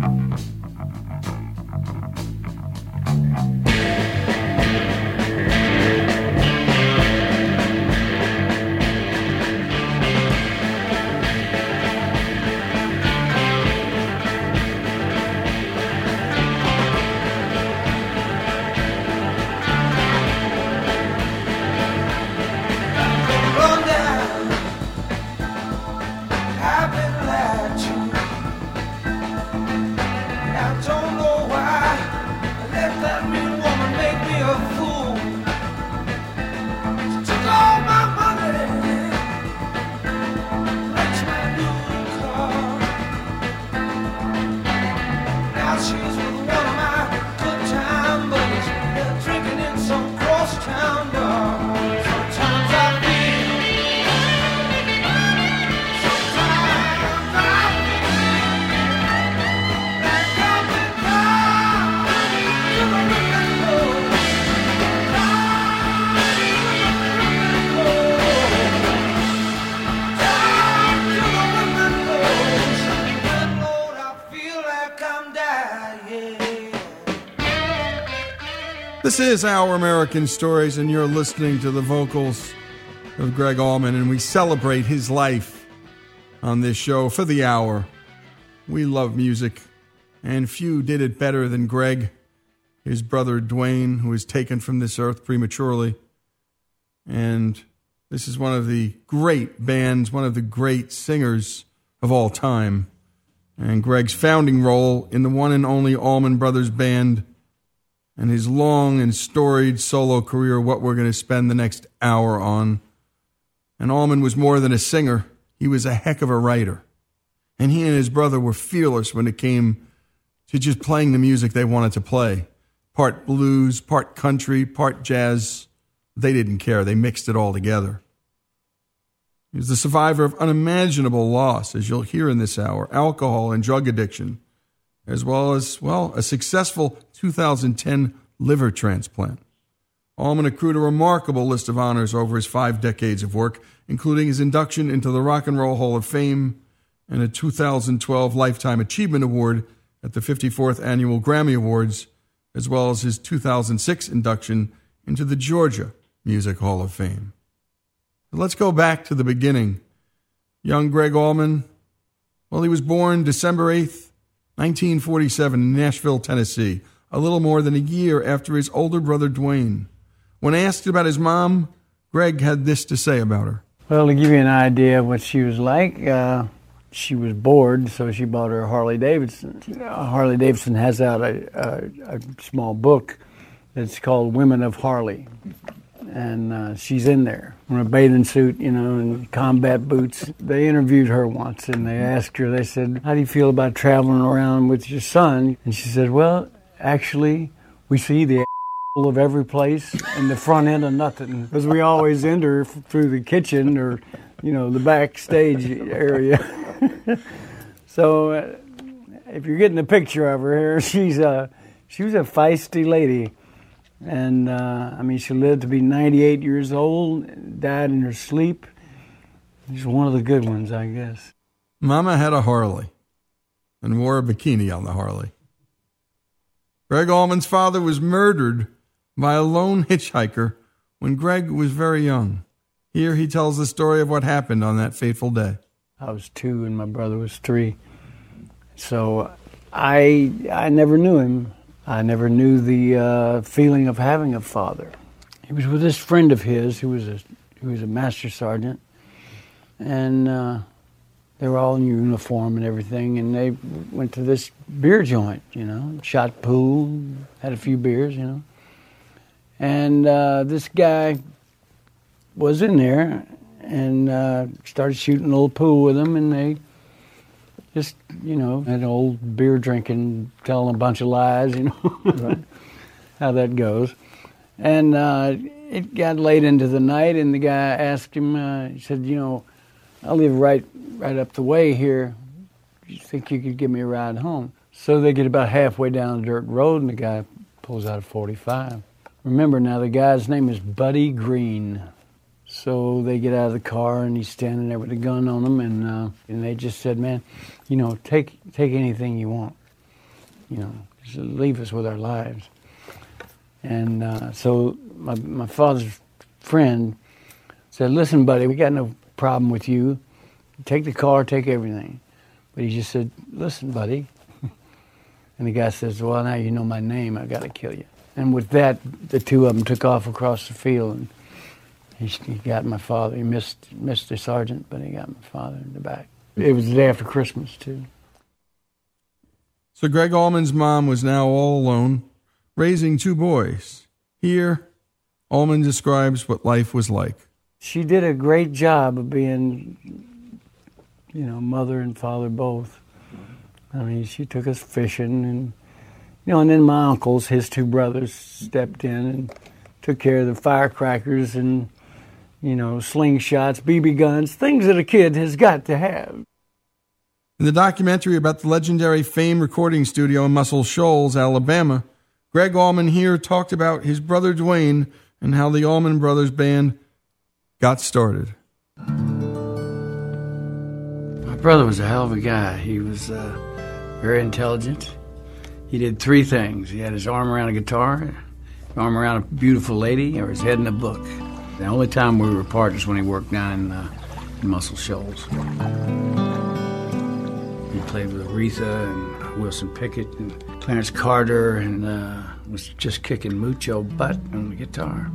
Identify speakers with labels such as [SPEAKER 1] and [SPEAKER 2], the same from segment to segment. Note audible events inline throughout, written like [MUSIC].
[SPEAKER 1] Thank you. This is Our American Stories, and you're listening to the vocals of Gregg Allman, and we celebrate his life on this show for the hour. We love music, and few did it better than Gregg, his brother Duane, who was taken from this earth prematurely. And this is one of the great bands, one of the great singers of all time. And Gregg's founding role in the one and only Allman Brothers Band and his long and storied solo career, what we're going to spend the next hour on. And Allman was more than a singer, he was a heck of a writer. And he and his brother were fearless when it came to just playing the music they wanted to play part blues, part country, part jazz. They didn't care, they mixed it all together. He was the survivor of unimaginable loss, as you'll hear in this hour alcohol and drug addiction, as well as, well, a successful 2010 liver transplant. Allman accrued a remarkable list of honors over his five decades of work, including his induction into the Rock and Roll Hall of Fame and a 2012 Lifetime Achievement Award at the 54th Annual Grammy Awards, as well as his 2006 induction into the Georgia Music Hall of Fame. let's go back to the beginning. Young Gregg Allman, well, he was born December 8th, 1947, in Nashville, Tennessee a little more than a year after his older brother Duane. When asked about his mom, Gregg had this to say about her.
[SPEAKER 2] Well, to give you an idea of what she was like, uh, she was bored, so she bought her Harley Davidson. Uh, Harley Davidson has out a, a, a, small book that's called Women of Harley. And uh, she's in there in a bathing suit, you know, and combat boots. They interviewed her once and they asked her, they said, How do you feel about traveling around with your son? And she said, Well, actually, we see the a- [LAUGHS] of every place and the front end of nothing because we always enter through the kitchen or you know the backstage area [LAUGHS] so uh, if you're getting a picture of her here [LAUGHS] she's a she was a feisty lady and uh, i mean she lived to be 98 years old died in her sleep she's one of the good ones i guess
[SPEAKER 1] mama had a harley and wore a bikini on the harley Gregg Allman's father was murdered by a lone hitchhiker when Gregg was very young. Here he tells the story of what happened on that fateful day.
[SPEAKER 2] I was two and my brother was three. So I, I never knew him. I never knew the uh, feeling of having a father. He was with this friend of his who was a, who was a master sergeant. And uh, they were all in uniform and everything, and they went to this beer joint, you know, shot pool, had a few beers, you know. And uh, this guy was in there and uh, started shooting a little pool with him, and they just, you know, an old beer drinking, telling a bunch of lies, you know, right. [LAUGHS] how that goes. And uh, it got late into the night, and the guy asked him, uh, he said, you know, I live right right up the way here. You think you could give me a ride home? So they get about halfway down the dirt road, and the guy pulls out a 45. Remember now, the guy's name is Buddy Green. So they get out of the car, and he's standing there with a gun on him, and uh, and they just said, "Man, you know, take take anything you want." you know, just leave us with our lives. And uh, so my, my father's friend said, Listen, buddy, we got no problem with you. Take the car, take everything. But he just said, Listen, buddy. [LAUGHS] and the guy says, Well, now you know my name. I got to kill you. And with that, the two of them took off across the field. And he, he got my father. He missed, missed the sergeant, but he got my father in the back. It was the day after Christmas, too.
[SPEAKER 1] So Gregg Allman's mom was now all alone, raising two boys. Here, Allman describes what life was like.
[SPEAKER 2] She did a great job of being, you know, mother and father both. I mean, she took us fishing, and you know, and then my uncles, his two brothers, stepped in and took care of the firecrackers and you know, slingshots, BB guns, things that a kid has got to have.
[SPEAKER 1] In the documentary about the legendary Fame recording studio in Muscle Shoals, Alabama, Gregg Allman here talked about his brother Duane and how the Allman Brothers Band got started.
[SPEAKER 2] My brother was a hell of a guy. He was uh, very intelligent. He did three things. He had his arm around a guitar, his arm around a beautiful lady, or his head in a book. The only time we were apart is when he worked down in, uh, in Muscle Shoals. He played with Aretha and Wilson Pickett and Clarence Carter and uh, was just kicking mucho butt on the guitar.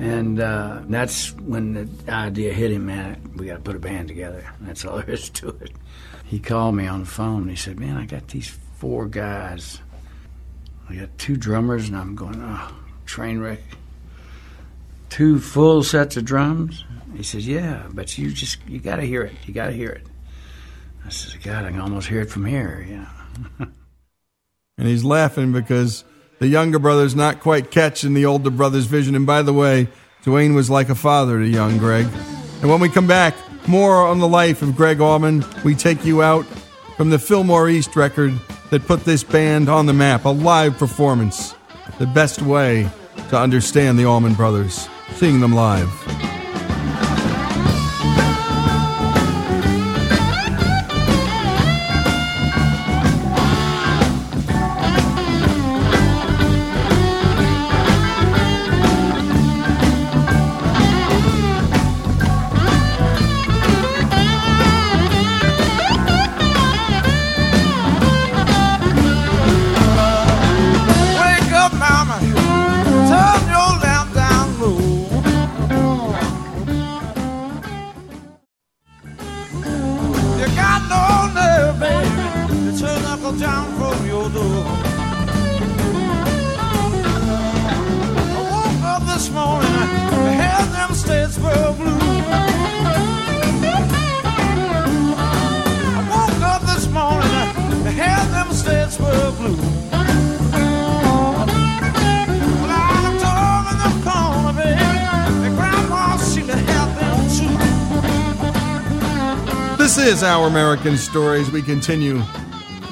[SPEAKER 2] And uh, that's when the idea hit him, man, we got to put a band together. That's all there is to it. He called me on the phone. and He said, man, I got these four guys. I got two drummers, and I'm going, oh, train wreck. Two full sets of drums? He says, Yeah, but you just, you got to hear it. You got to hear it. I says, God, I can almost hear it from here, know. [LAUGHS]
[SPEAKER 1] and he's laughing because the younger brother's not quite catching the older brother's vision. And by the way, Duane was like a father to young Gregg. And when we come back, more on the life of Gregg Allman. We take you out from the Fillmore East record that put this band on the map, a live performance. The best way to understand the Allman Brothers, seeing them live. Is Our American Stories. We continue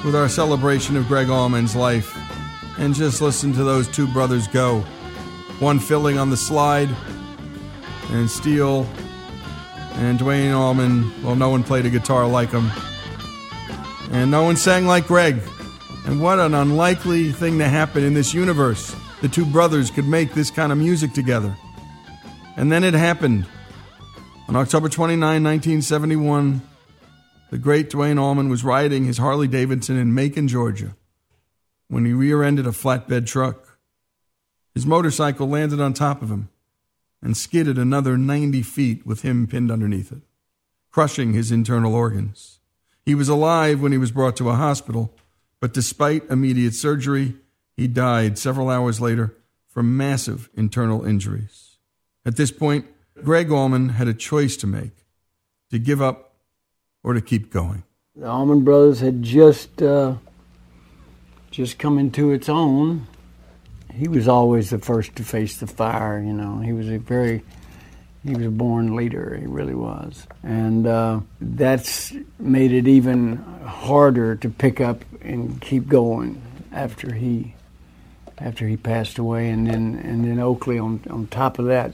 [SPEAKER 1] with our celebration of Gregg Allman's life. And just listen to those two brothers go. One filling on the slide, and Steele and Duane Allman. Well, no one played a guitar like him. And no one sang like Gregg. And what an unlikely thing to happen in this universe. The two brothers could make this kind of music together. And then it happened. On October 29, 1971, the great Duane Allman was riding his Harley Davidson in Macon, Georgia, when he rear ended a flatbed truck. His motorcycle landed on top of him and skidded another 90 feet with him pinned underneath it, crushing his internal organs. He was alive when he was brought to a hospital, but despite immediate surgery, he died several hours later from massive internal injuries. At this point, Gregg Allman had a choice to make to give up or to keep going?
[SPEAKER 2] The Allman Brothers had just uh, just come into its own. He was always the first to face the fire. You know, he was a very he was a born leader. He really was, and uh, that's made it even harder to pick up and keep going after he after he passed away, and then and then Oakley on on top of that,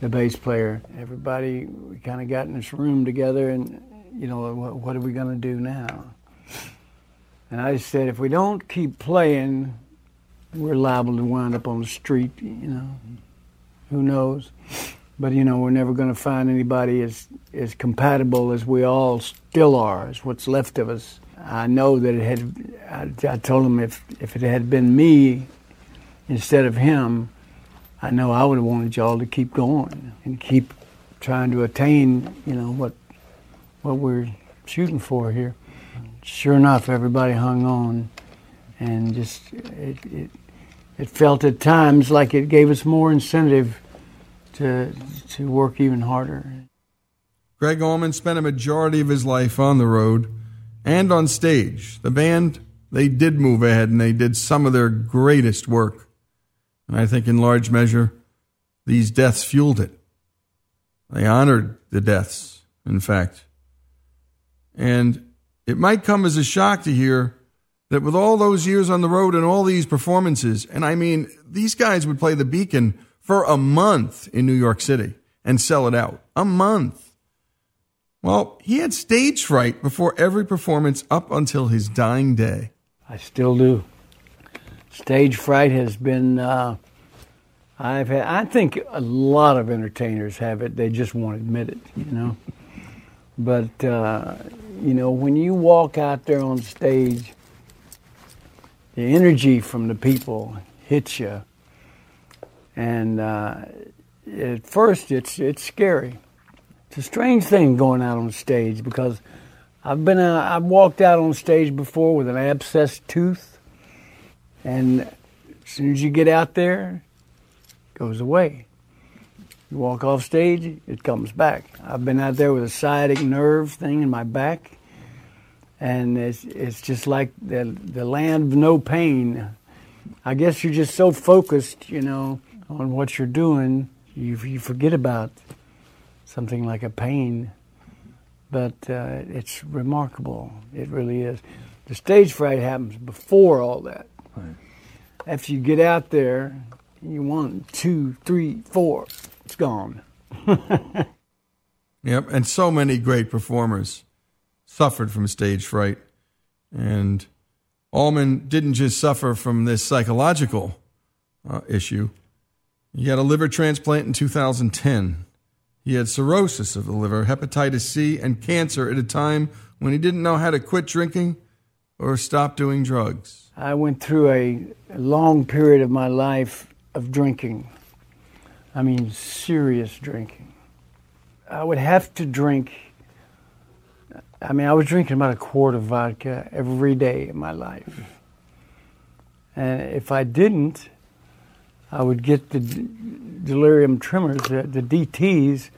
[SPEAKER 2] the bass player. Everybody kind of got in this room together and you know, what, what are we going to do now? And I said, if we don't keep playing, we're liable to wind up on the street, you know. Who knows? But, you know, we're never going to find anybody as, as compatible as we all still are, as what's left of us. I know that it had, I, I told him if, if it had been me instead of him, I know I would have wanted y'all to keep going and keep trying to attain, you know, what what we're shooting for here. Sure enough, everybody hung on, and just it, it it felt at times like it gave us more incentive to to work even harder.
[SPEAKER 1] Gregg Allman spent a majority of his life on the road and on stage. The band they did move ahead and they did some of their greatest work. And I think in large measure, these deaths fueled it. They honored the deaths, in fact. And it might come as a shock to hear that with all those years on the road and all these performances, and I mean, these guys would play the Beacon for a month in New York City and sell it out. A month. Well, he had stage fright before every performance up until his dying day.
[SPEAKER 2] I still do. Stage fright has been. Uh, I've had. I think a lot of entertainers have it. They just won't admit it. You know. But uh, you know, when you walk out there on stage, the energy from the people hits you, and uh, at first it's it's scary. It's a strange thing going out on stage because I've been I've walked out on stage before with an abscessed tooth, and as soon as you get out there, it goes away. You walk off stage, it comes back. I've been out there with a sciatic nerve thing in my back, and it's it's just like the the land of no pain. I guess you're just so focused, you know, on what you're doing, you you forget about something like a pain but uh, it's remarkable. It really is. The stage fright happens before all that. Right. After you get out there, you one, two, three, four, it's gone. [LAUGHS]
[SPEAKER 1] yep, and so many great performers suffered from stage fright. And Allman didn't just suffer from this psychological uh, issue. He had a liver transplant in 2010. He had cirrhosis of the liver, hepatitis C, and cancer at a time when he didn't know how to quit drinking or stop doing drugs.
[SPEAKER 2] I went through a long period of my life of drinking. I mean, serious drinking. I would have to drink. I mean, I was drinking about a quart of vodka every day in my life. And if I didn't, I would get the delirium tremors, uh, the, the DTs,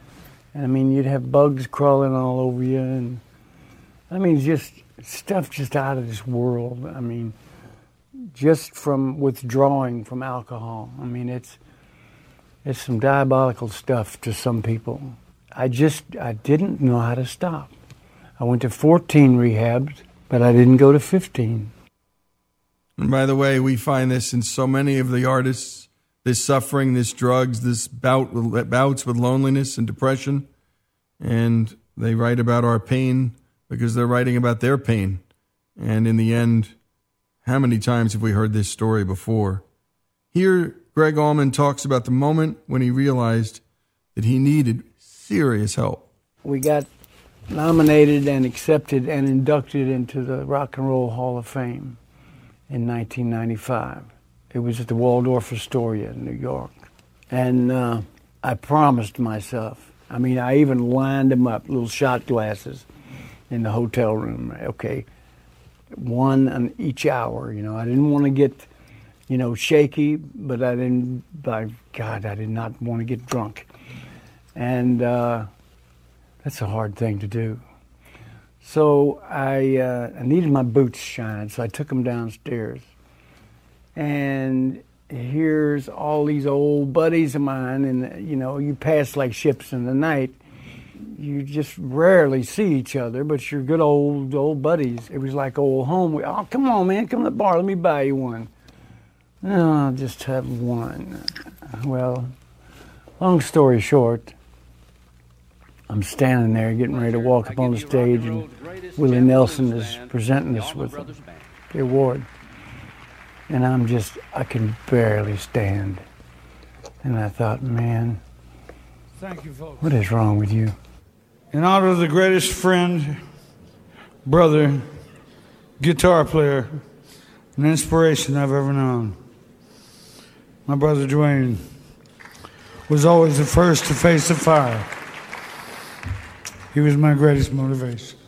[SPEAKER 2] and I mean, you'd have bugs crawling all over you, and I mean, just stuff just out of this world. I mean, just from withdrawing from alcohol. I mean, it's it's some diabolical stuff to some people. I just I didn't know how to stop. I went to 14 rehabs, but I didn't go to 15.
[SPEAKER 1] And by the way, we find this in so many of the artists this suffering, this drugs, this bout with, bouts with loneliness and depression. And they write about our pain because they're writing about their pain. And in the end, how many times have we heard this story before? Here, Gregg Allman talks about the moment when he realized that he needed serious help.
[SPEAKER 2] We got nominated and accepted and inducted into the Rock and Roll Hall of Fame in 1995. It was at the Waldorf Astoria in New York. And uh, I promised myself, I mean, I even lined them up, little shot glasses in the hotel room. Okay, one on each hour. You know, I didn't want to get, you know, shaky, but I didn't. By God, I did not want to get drunk, and uh, that's a hard thing to do. So I, uh, I needed my boots shined, so I took them downstairs and here's all these old buddies of mine, and you know, you pass like ships in the night. You just rarely see each other, but you're good old old buddies. It was like old home. Oh, come on, man, come to the bar. Let me buy you one. No, I'll just have one. Well, long story short, I'm standing there getting ready to walk up on the stage, and Willie Nelson is presenting us with the award. And I'm just, I can barely stand. And I thought, man,
[SPEAKER 3] Thank you, folks.
[SPEAKER 2] what is wrong with you?
[SPEAKER 3] In honor of the greatest friend, brother, guitar player, and inspiration I've ever known, my brother Duane was always the first to face the fire. He was my greatest motivation.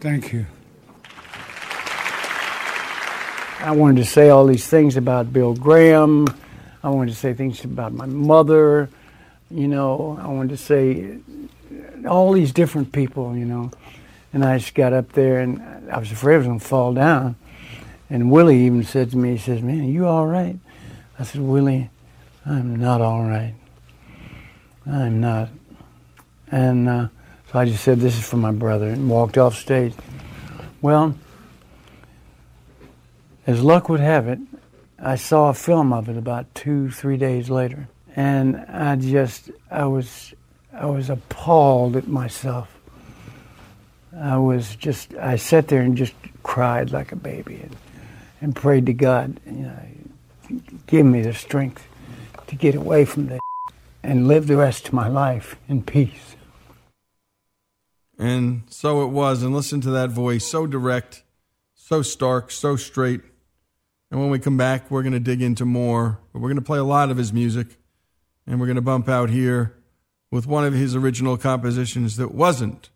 [SPEAKER 3] Thank you.
[SPEAKER 2] I wanted to say all these things about Bill Graham. I wanted to say things about my mother. You know, I wanted to say all these different people, you know. And I just got up there and I was afraid I was going to fall down. And Willie even said to me, he says, Man, are you all right? I said, Willie, I'm not all right. I'm not. And uh, so I just said, This is for my brother, and walked off stage. Well, as luck would have it, I saw a film of it about two, three days later, and I just, I was, I was appalled at myself. I was just, I sat there and just cried like a baby, and, and prayed to God, you know, give me the strength to get away from that and live the rest of my life in peace.
[SPEAKER 1] And so it was. And listen to that voice, so direct, so stark, so straight. And when we come back, we're going to dig into more. But we're going to play a lot of his music. And we're going to bump out here with one of his original compositions that wasn't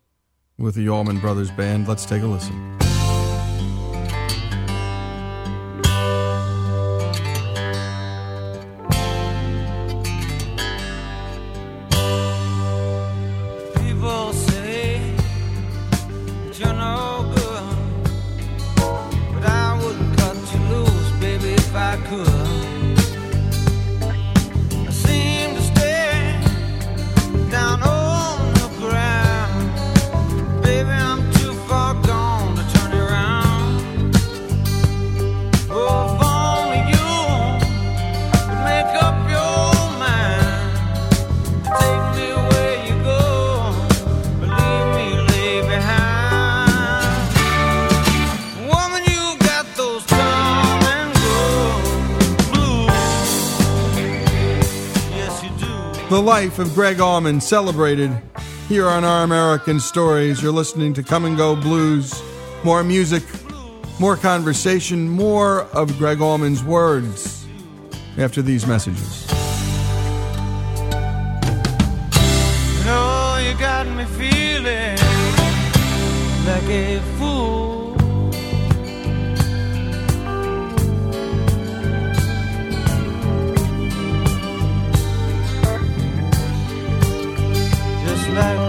[SPEAKER 1] with the Allman Brothers Band. Let's take a listen.
[SPEAKER 4] The
[SPEAKER 1] life of Gregg Allman celebrated here on Our American Stories. You're listening to Come and Go Blues. More music, more conversation, more of Gregg Allman's words after these messages.
[SPEAKER 4] You got me feeling like a fool. Just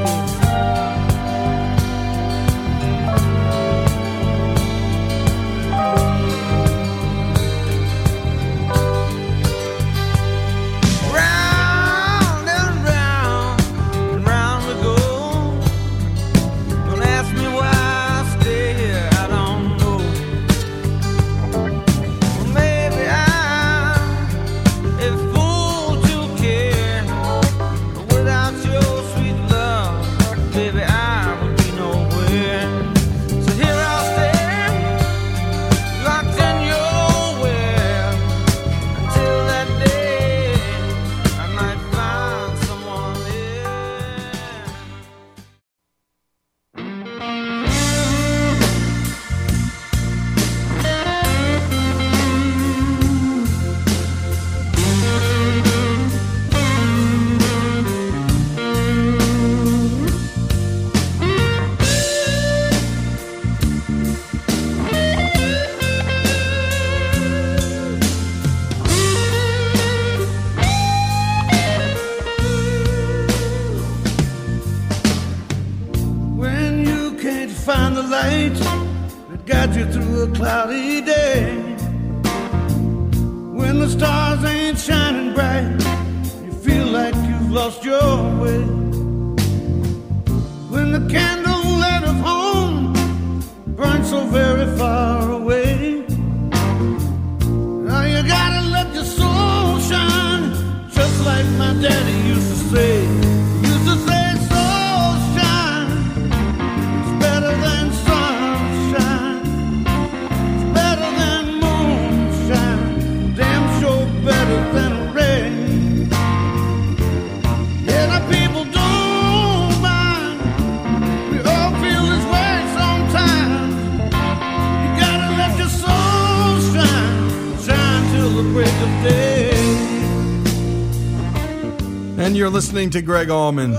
[SPEAKER 4] And
[SPEAKER 1] you're listening to Gregg Allman,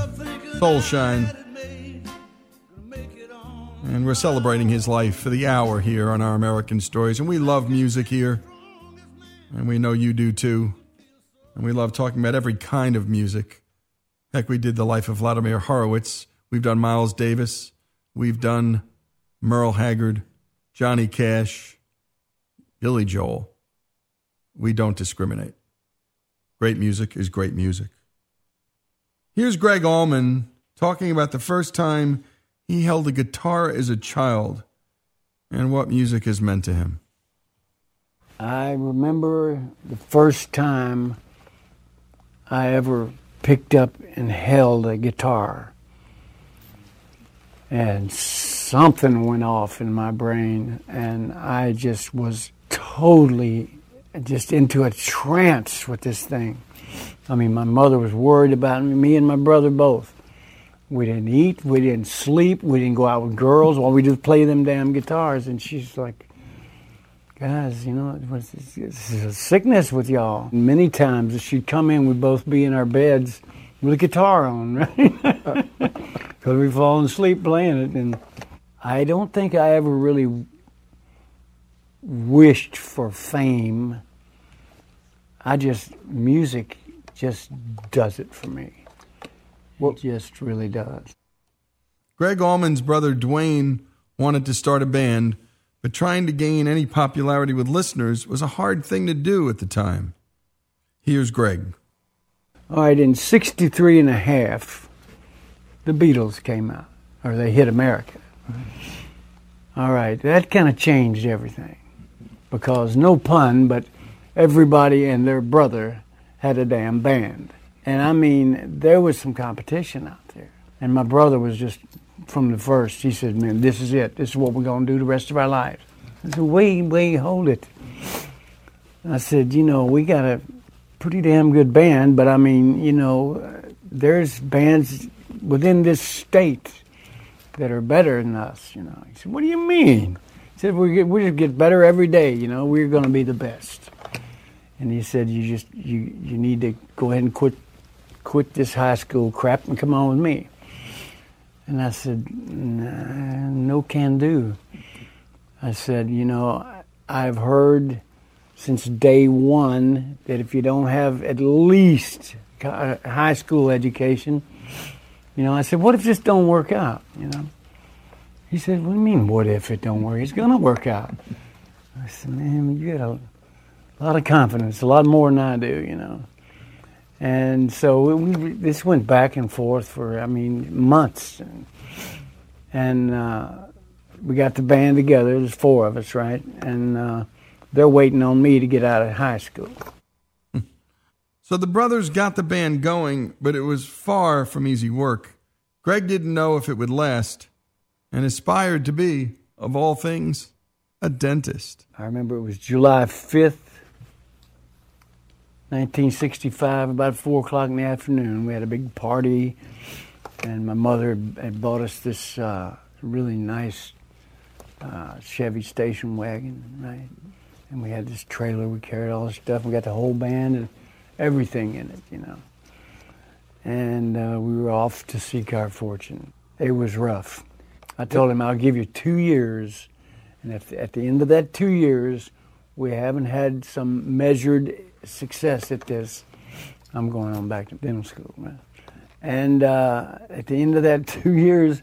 [SPEAKER 1] Soulshine. And we're celebrating his life for the hour here on our American Stories. And we love music here. And we know you do too. And we love talking about every kind of music. Heck, we did the life of Vladimir Horowitz. We've done Miles Davis. We've done Merle Haggard, Johnny Cash, Billy Joel. We don't discriminate. Great music is great music. Here's Gregg Allman talking about the first time he held a guitar as a child and what music has meant to him.
[SPEAKER 2] I remember the first time I ever picked up and held a guitar. And something went off in my brain, and I just was totally just into a trance with this thing. I mean, my mother was worried about me, me and my brother both. We didn't eat, we didn't sleep, we didn't go out with girls. All we was play them damn guitars. And she's like, guys, you know, this is a sickness with y'all. Many times she'd come in, we'd both be in our beds with a guitar on, [LAUGHS] right? [LAUGHS] Because we'd fallen asleep playing it. And I don't think I ever really wished for fame. I just, music just does it for me. Well, It just really does.
[SPEAKER 1] Gregg Allman's brother Duane wanted to start a band, but trying to gain any popularity with listeners was a hard thing to do at the time. Here's Gregg.
[SPEAKER 2] All right, in 63 and a half, the Beatles came out, or they hit America. All right, that kind of changed everything because, no pun, but everybody and their brother had a damn band. And I mean, there was some competition out there. And my brother was just, from the first, he said, man, this is it. This is what we're going to do the rest of our lives. I said, wait, wait, hold it. I said, you know, we got a pretty damn good band, but I mean, you know, there's bands within this state that are better than us, you know. He said, what do you mean? He said, we, we just get better every day, you know, we're going to be the best. And he said, you just, you, you need to go ahead and quit, quit this high school crap and come on with me. And I said, nah, no can do. I said, you know, I've heard since day one that if you don't have at least a uh, high school education, you know, I said, what if this don't work out? You know, he said, what do you mean, what if it don't work? It's gonna work out. I said, man, you got a lot of confidence, a lot more than I do, you know. And so we, this went back and forth for, I mean, months. And, and uh, we got the band together. There's four of us, right? And uh, they're waiting on me to get out of high school. [LAUGHS]
[SPEAKER 1] So the brothers got the band going, but it was far from easy work. Gregg didn't know if it would last and aspired to be, of all things, a dentist.
[SPEAKER 2] I remember it was July 5th, 1965, about 4 o'clock in the afternoon. We had a big party, and my mother had bought us this uh, really nice uh, Chevy station wagon, right? And we had this trailer, we carried all the stuff, we got the whole band and everything in it, you know. And uh, we were off to seek our fortune. It was rough. I told him, I'll give you two years, and if at the end of that two years we haven't had some measured success at this, I'm going on back to dental school. Man. And uh, at the end of that [LAUGHS] two years,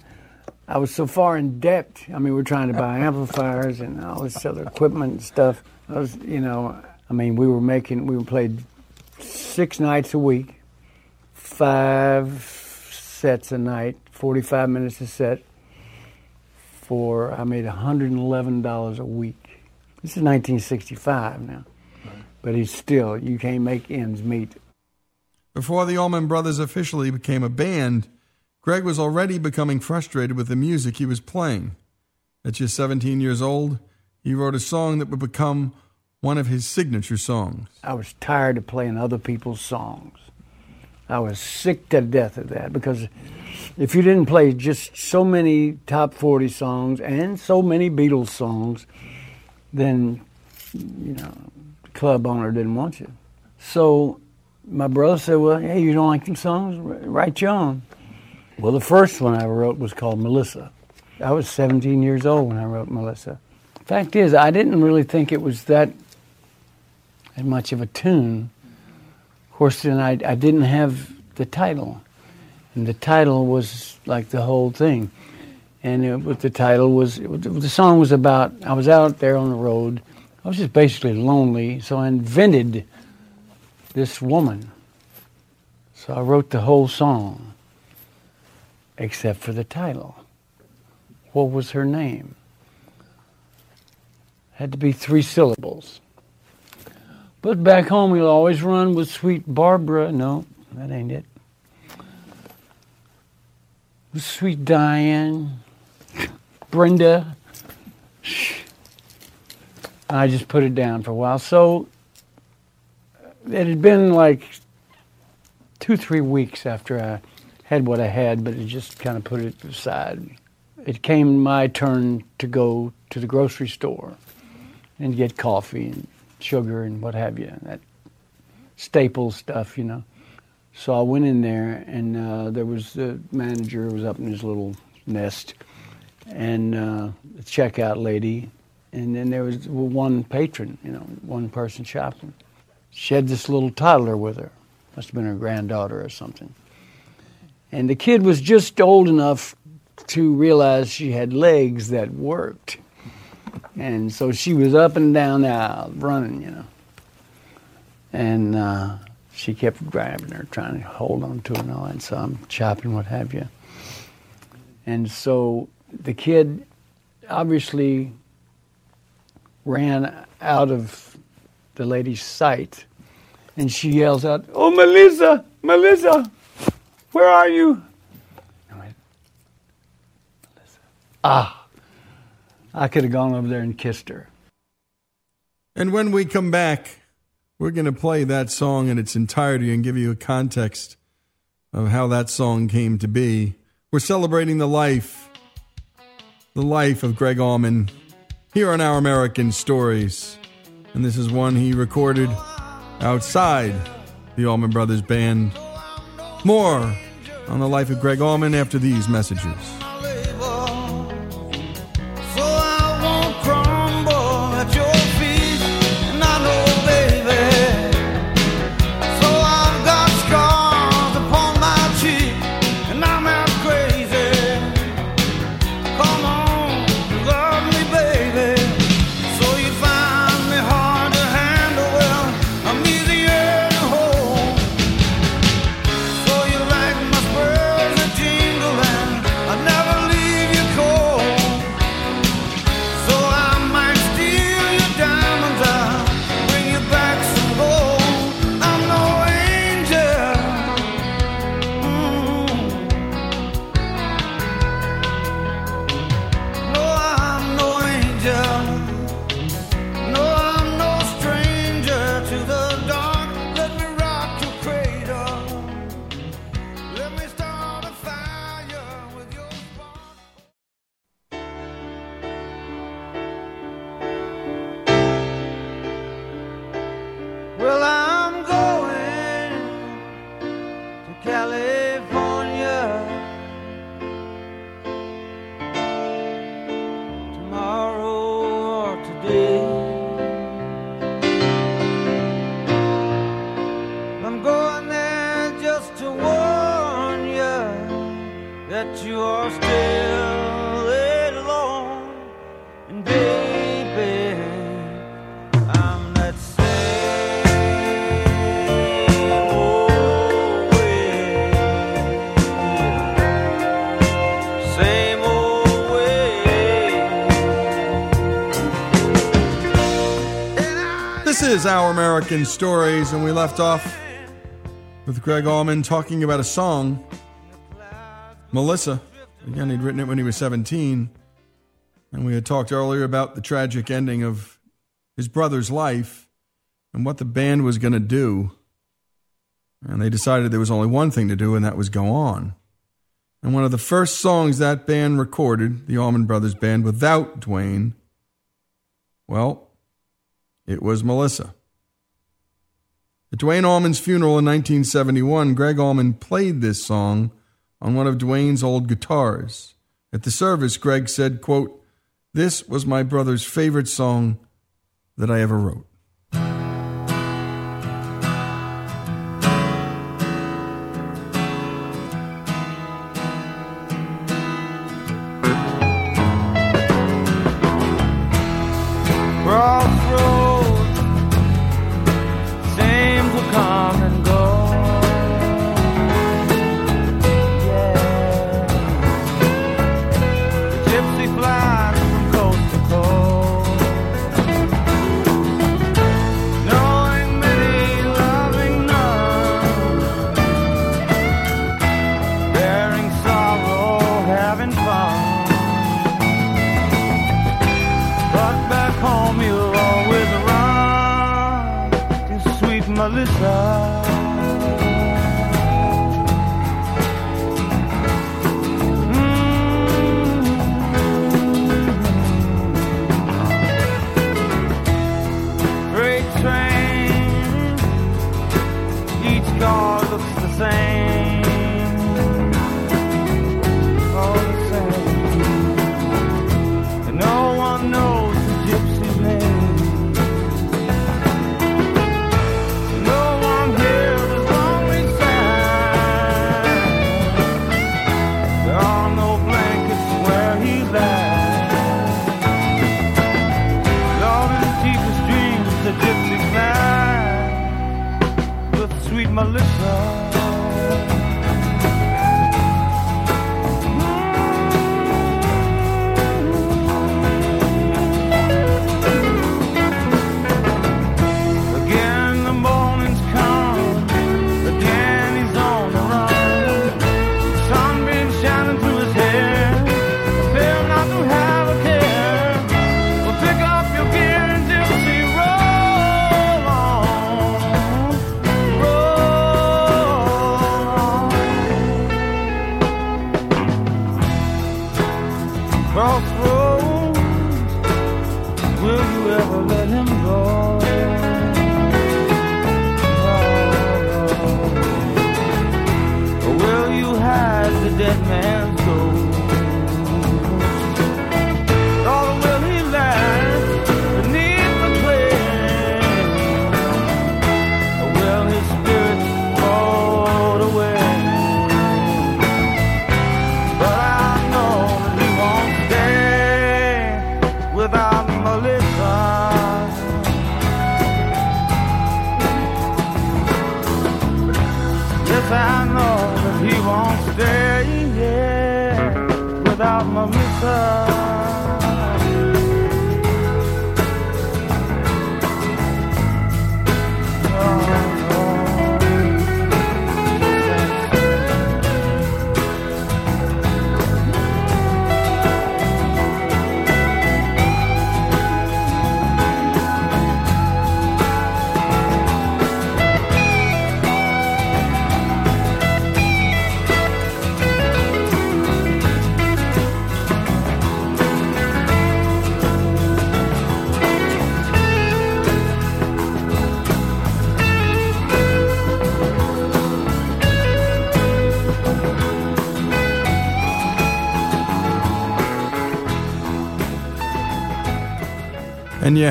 [SPEAKER 2] I was so far in debt. I mean, we're trying to buy [LAUGHS] amplifiers and all this other equipment and stuff. I was, you know, I mean, we were making, we played six nights a week, five sets a night, 45 minutes a set. For I made $111 a week. This is 1965 now, but he's still you can't make ends meet.
[SPEAKER 1] Before the Allman Brothers officially became a band, Gregg was already becoming frustrated with the music he was playing. At just 17 years old, he wrote a song that would become one of his signature songs.
[SPEAKER 2] I was tired of playing other people's songs. I was sick to death of that because if you didn't play just so many top 40 songs and so many Beatles songs, then, you know, club owner didn't want you. So my brother said, "Well, hey, you don't like them songs? Write your own." Well, the first one I wrote was called Melissa. I was 17 years old when I wrote Melissa. Fact is, I didn't really think it was that much of a tune. Of course, then I, I didn't have the title, and the title was like the whole thing. And it, the title was, it was the song was about. I was out there on the road. I was just basically lonely, so I invented this woman. So I wrote the whole song, except for the title. What was her name? Had to be three syllables. But back home, we'll always run with Sweet Barbara. No, that ain't it. Sweet Diane, Brenda. I just put it down for a while. So it had been like two, three weeks after I had what I had, but it just kind of put it aside. It came my turn to go to the grocery store and get coffee and sugar and what have you, that staple stuff, you know. So I went in there, and uh, there was the manager was up in his little nest, and uh, the checkout lady, and then there was one patron, you know, one person shopping. She had this little toddler with her, must have been her granddaughter or something. And the kid was just old enough to realize she had legs that worked. And so she was up and down the aisle running, you know. And uh, she kept grabbing her, trying to hold on to her and all that. So I'm chopping, what have you. And so the kid obviously ran out of the lady's sight. And she yells out, Oh, Melissa, Melissa, where are you? I went, Melissa. Ah, I could have gone over there and kissed her.
[SPEAKER 4] And when we come back, we're going to play that song in its entirety and give you a context of how that song came to be. We're celebrating the life, the life of Gregg Allman here on Our American Stories. And this is one he recorded outside the Allman Brothers Band. More on the life of Gregg Allman after these messages. Our American Stories, and we left off with Gregg Allman talking about a song, Melissa. Again, he'd written it when he was 17. And we had talked earlier about the tragic ending of his brother's life and what the band was going to do. And they decided there was only one thing to do, and that was go on. And one of the first songs that band recorded, the Allman Brothers Band, without Duane, well, it was Melissa. At Duane Allman's funeral in 1971, Gregg Allman played this song on one of Duane's old guitars. At the service, Gregg said, quote, This was my brother's favorite song that I ever wrote.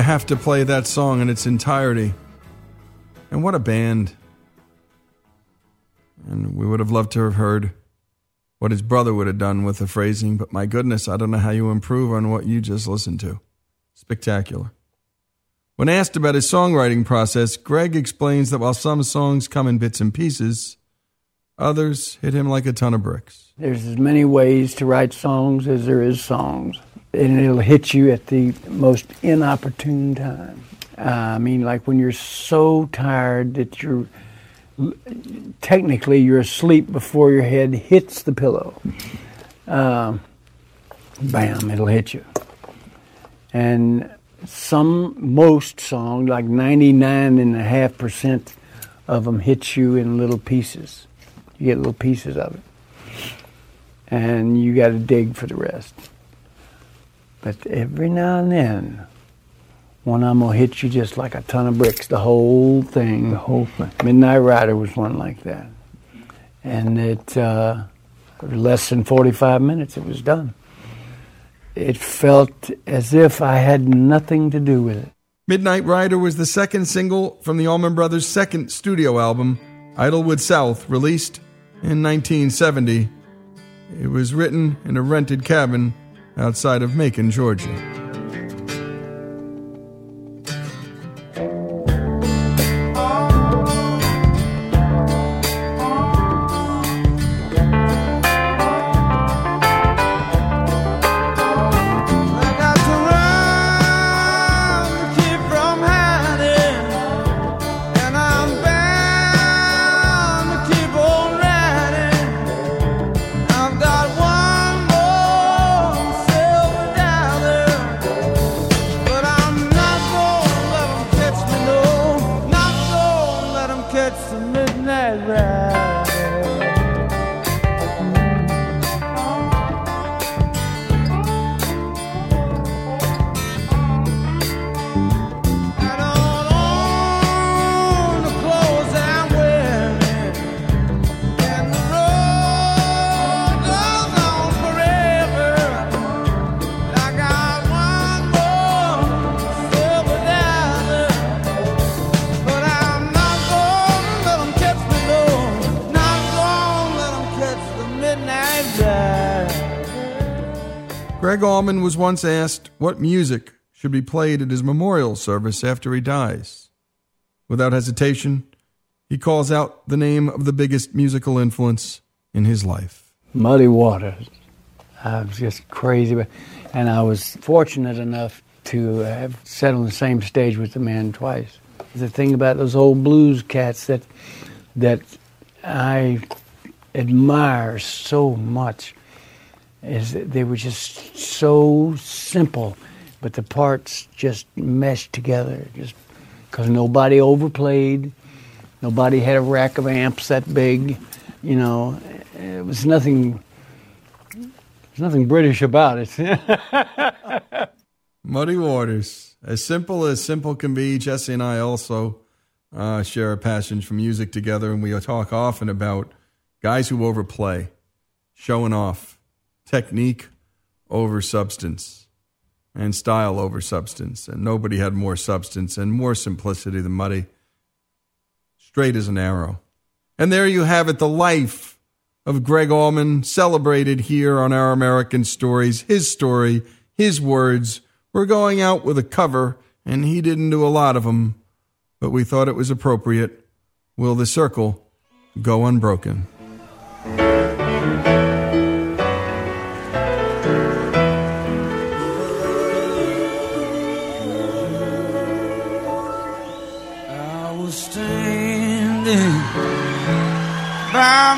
[SPEAKER 1] Have
[SPEAKER 4] to play that song in its entirety. And what a band. And we would have loved to have heard what his brother would have done with the phrasing, but my goodness, I don't know how you improve on what you just listened to. Spectacular. When asked about his songwriting process, Gregg explains that while some songs come in bits and pieces, others hit him like a ton of bricks.
[SPEAKER 2] There's as many ways to write songs as there is songs, and it'll hit you at the most inopportune time. I mean, like when you're so tired that you're technically you're asleep before your head hits the pillow. Um, bam, it'll hit you. And some, most songs, like 99.5% of them hit you in little pieces. You get little pieces of it. And you got to dig for the rest. But every now and then, One I'm gonna hit you just like a ton of bricks. The whole thing.
[SPEAKER 5] The whole thing.
[SPEAKER 2] Midnight Rider was one like that, and it uh, less than 45 minutes. It was done. It felt as if I had nothing to do with it.
[SPEAKER 1] Midnight Rider was the second single from the Allman Brothers' second studio album, Idlewild South, released in 1970. It was written in a rented cabin outside of Macon, Georgia. Once asked what music should be played at his memorial service after he dies. Without hesitation, he calls out the name of the biggest musical influence in his life.
[SPEAKER 2] Muddy Waters. I was just crazy, and I was fortunate enough to have sat on the same stage with the man twice. The thing about those old blues cats that that I admire so much is that they were just so simple, but the parts just meshed together, just because nobody overplayed, nobody had a rack of amps that big, you know. It was nothing. There's nothing British about it. [LAUGHS]
[SPEAKER 1] Muddy Waters. As simple as simple can be. Jesse and I also uh, share a passion for music together, and we talk often about guys who overplay, showing off, technique over substance, and style over substance. And nobody had more substance and more simplicity than Muddy. Straight as an arrow. And there you have it, the life of Gregg Allman, celebrated here on Our American Stories. His story, his words. We're going out with a cover, and he didn't do a lot of them, but we thought it was appropriate. Will the circle go unbroken?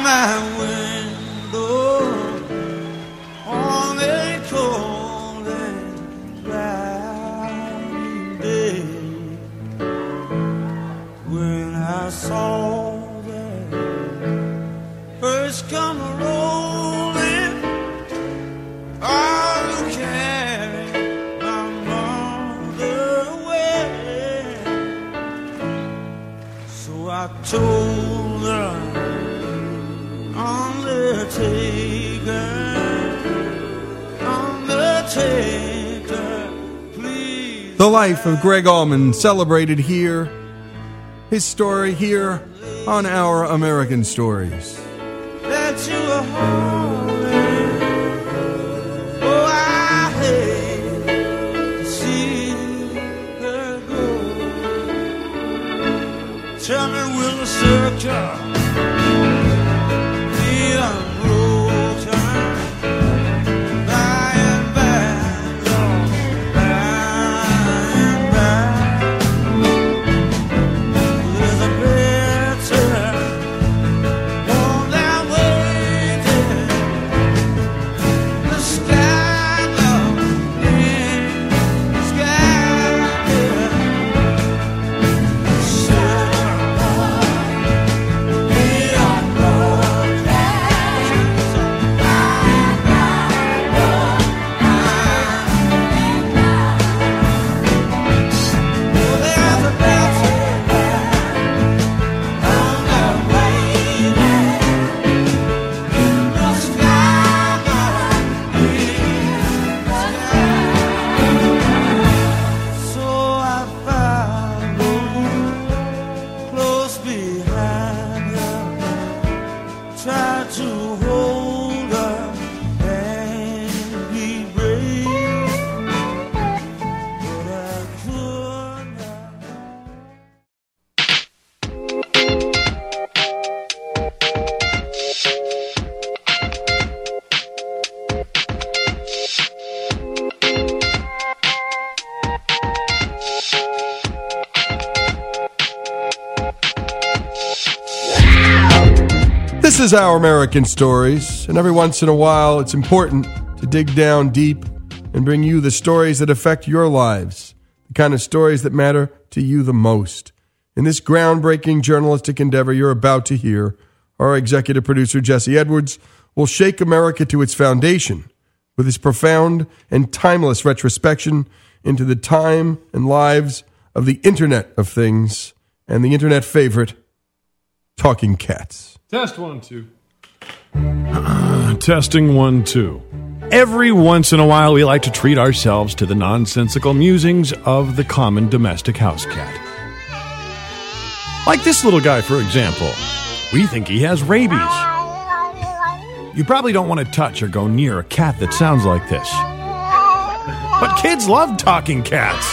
[SPEAKER 4] My
[SPEAKER 1] life of Gregg Allman, celebrated here. His story here on Our American Stories.
[SPEAKER 4] that you. Oh. Tell me, will the circle
[SPEAKER 1] This is Our American Stories, and every once in a while it's important to dig down deep and bring you the stories that affect your lives, the kind of stories that matter to you the most. In this groundbreaking journalistic endeavor you're about to hear, our executive producer, Jesse Edwards, will shake America to its foundation with his profound and timeless retrospection into the time and lives of the Internet of Things and the Internet favorite, Talking Cats.
[SPEAKER 5] Test one, two. [CLEARS THROAT] testing one, two. Every once in a while, we like to treat ourselves to the nonsensical musings of the common domestic house cat. Like this little guy, for example. We think he has rabies. You probably don't want to touch or go near a cat that sounds like this. But kids love talking cats.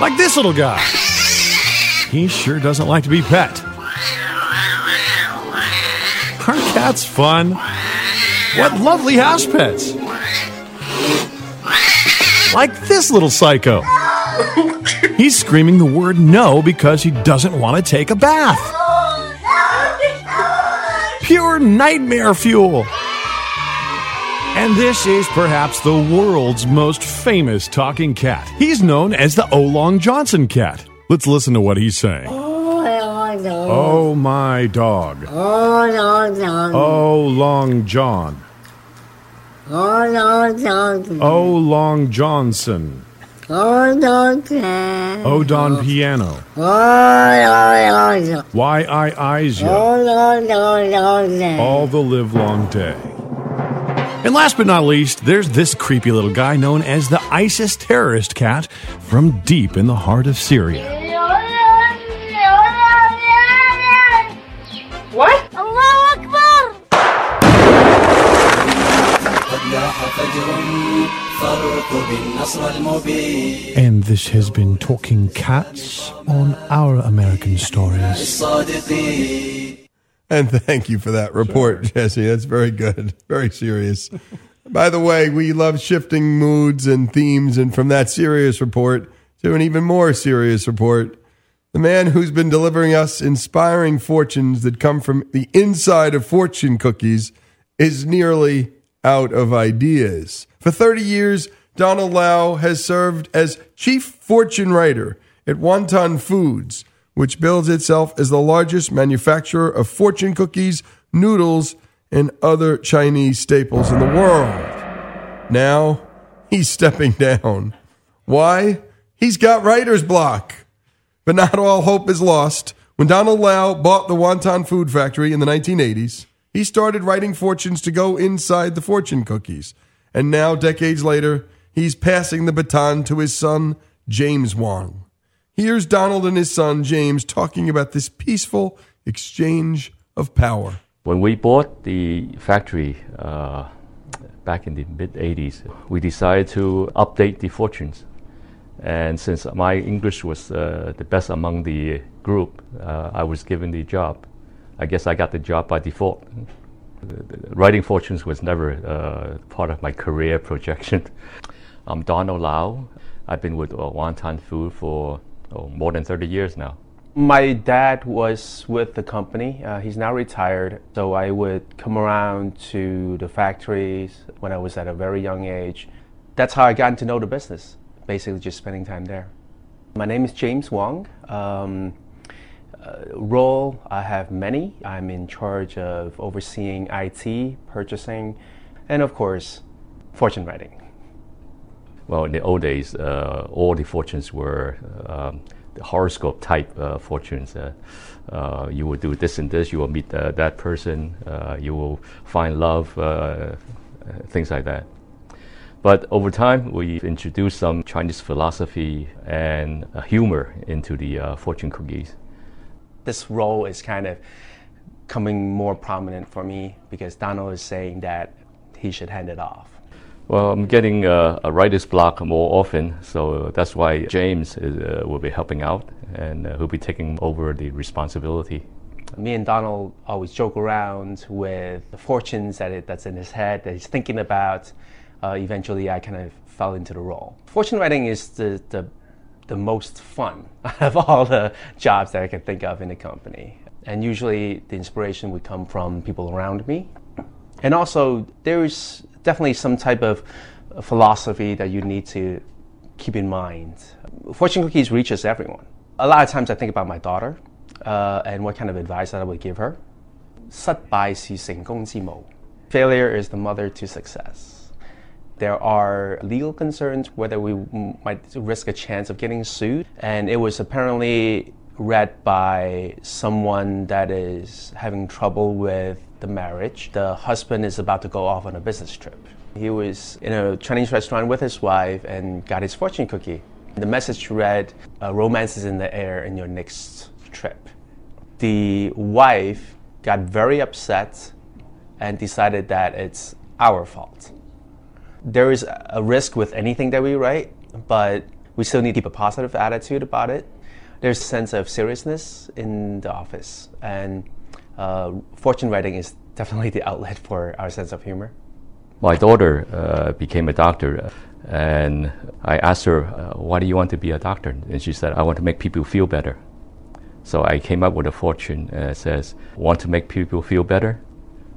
[SPEAKER 5] Like this little guy. He sure doesn't like to be pet. Our cat's fun. What lovely house pets. Like this little psycho. He's screaming the word no because he doesn't want to take a bath. Pure nightmare fuel. And this is perhaps the world's most famous talking cat. He's known as the Olong Johnson cat. Let's listen to what he's saying. Oh, oh my dog. Oh, Long John. Oh, Long John. Oh, Long Johnson. Oh, Long Johnson. Oh, Don Piano. Why I eyes you all the live long day. And last but not least, there's this creepy little guy known as the ISIS terrorist cat from deep in the heart of Syria. And this has been Talking Cats on Our American Stories.
[SPEAKER 1] And thank you for that report, Jesse. That's very good. Very serious. By the way, we love shifting moods and themes, and from that serious report to an even more serious report, the man who's been delivering us inspiring fortunes that come from the inside of fortune cookies is nearly out of ideas. For 30 years, Donald Lau has served as chief fortune writer at Wonton Foods, which bills itself as the largest manufacturer of fortune cookies, noodles, and other Chinese staples in the world. Now, he's stepping down. Why? He's got writer's block. But not all hope is lost. When Donald Lau bought the Wonton Food Factory in the 1980s, he started writing fortunes to go inside the fortune cookies. And now, decades later, he's passing the baton to his son, James Wong. Here's Donald and his son, James, talking about this peaceful exchange of power.
[SPEAKER 6] When we bought the factory uh, back in the mid 80s, we decided to update the fortunes. And since my English was uh, the best among the group, uh, I was given the job. I guess I got the job by default. Writing fortunes was never uh, part of my career projection. [LAUGHS] I'm Donald Lau. I've been with uh, Wonton Food for oh, more than 30 years now.
[SPEAKER 7] My dad was with the company. Uh, he's now retired. So I would come around to the factories when I was at a very young age. That's how I got to know the business, basically just spending time there. My name is James Wong. Um, role, I have many. I'm in charge of overseeing IT, purchasing, and of course, fortune writing.
[SPEAKER 6] Well, in the old days, uh, all the fortunes were um, the horoscope type uh, fortunes. Uh, uh, you will do this and this, you will meet uh, that person, uh, you will find love, uh, uh, things like that. But over time, we introduced some Chinese philosophy and uh, humor into the uh, fortune cookies.
[SPEAKER 7] This role is kind of coming more prominent for me because Donald is saying that he should hand it off.
[SPEAKER 6] Well, I'm getting uh, a writer's block more often, so that's why James is, uh, will be helping out and uh, he'll be taking over the responsibility.
[SPEAKER 7] Me and Donald always joke around with the fortunes that it, that's in his head that he's thinking about. Uh, eventually, I kind of fell into the role. Fortune writing is the, the the most fun out of [LAUGHS] all the jobs that I can think of in the company. And usually the inspiration would come from people around me. And also, there's definitely some type of philosophy that you need to keep in mind. Fortune cookies reaches everyone. A lot of times I think about my daughter uh, and what kind of advice that I would give her. 失败是成功之母. Failure is the mother to success. There are legal concerns whether we might risk a chance of getting sued, and it was apparently read by someone that is having trouble with the marriage. The husband is about to go off on a business trip. He was in a Chinese restaurant with his wife and got his fortune cookie. The message read, Romance is in the air in your next trip. The wife got very upset and decided that it's our fault. There is a risk with anything that we write, but we still need to keep a positive attitude about it. There's a sense of seriousness in the office, and uh, fortune writing is definitely the outlet for our sense of humor.
[SPEAKER 6] My daughter uh, became a doctor, and I asked her, uh, Why do you want to be a doctor? And she said, I want to make people feel better. So I came up with a fortune that says, Want to make people feel better?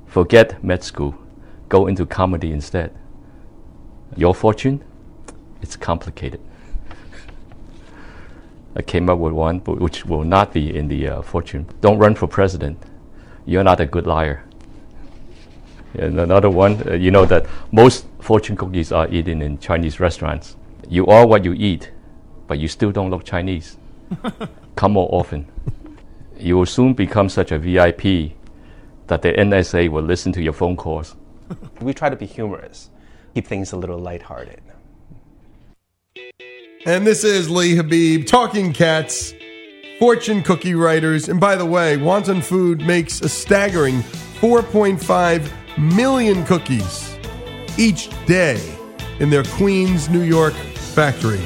[SPEAKER 6] Forget med school, go into comedy instead. Your fortune? It's complicated. I came up with one but which will not be in the uh, fortune. Don't run for president. You're not a good liar. And another one, uh, you know that most fortune cookies are eaten in Chinese restaurants. You are what you eat, but you still don't look Chinese. [LAUGHS] Come more often. You will soon become such a VIP that the NSA will listen to your phone calls.
[SPEAKER 7] We try to be humorous, keep things a little lighthearted.
[SPEAKER 1] And this is Lee Habib, Talking Cats, fortune cookie writers. And by the way, Wonton Food makes a staggering 4.5 million cookies each day in their Queens, New York factory.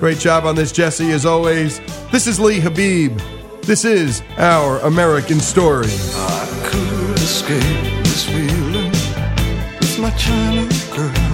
[SPEAKER 1] Great job on this, Jesse, as always. This is Lee Habib. This is Our American Story.
[SPEAKER 8] I could escape this feeling with my China girl.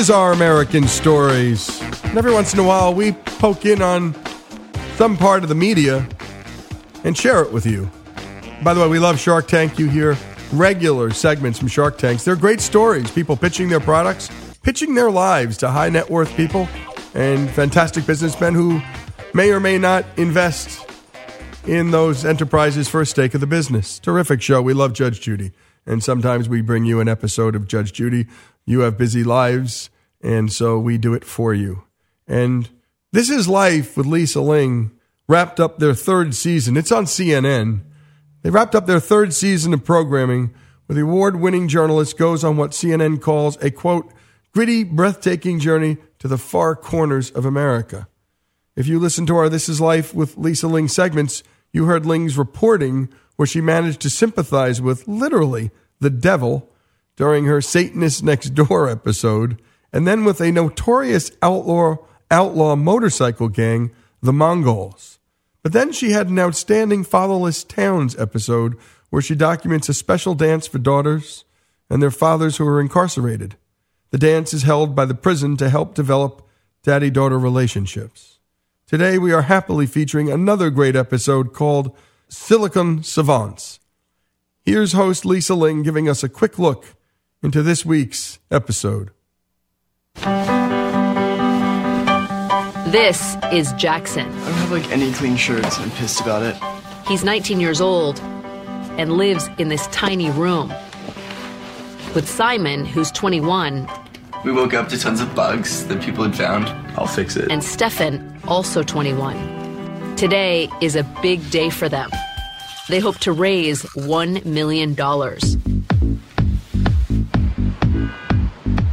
[SPEAKER 1] Is Our American Stories. And every once in a while, we poke in on some part of the media and share it with you. By the way, we love Shark Tank. You hear regular segments from Shark Tanks. They're great stories. People pitching their products, pitching their lives to high net worth people and fantastic businessmen who may or may not invest in those enterprises for a stake of the business. Terrific show. We love Judge Judy. And sometimes we bring you an episode of Judge Judy. You have busy lives, and so we do it for you. And This is Life with Lisa Ling wrapped up their third season. It's on CNN. They wrapped up their third season of programming where the award winning journalist goes on what CNN calls a quote, gritty, breathtaking journey to the far corners of America. If you listen to our This Is Life with Lisa Ling segments, you heard Ling's reporting where she managed to sympathize with literally the devil during her Satanist Next Door episode, and then with a notorious outlaw outlaw motorcycle gang, the Mongols. But then she had an outstanding Fatherless Towns episode where she documents a special dance for daughters and their fathers who are incarcerated. The dance is held by the prison to help develop daddy daughter relationships. Today, we are happily featuring another great episode called Silicon Savants. Here's host Lisa Ling giving us a quick look into this week's episode.
[SPEAKER 9] This is Jackson.
[SPEAKER 10] I don't have like any clean shirts. I'm pissed about it.
[SPEAKER 9] He's 19 years old and lives in this tiny room. With Simon, who's 21,
[SPEAKER 10] We woke up to tons of bugs that people had found. I'll fix it.
[SPEAKER 9] and Stefan, also 21. Today is a big day for them. They hope to raise $1 million.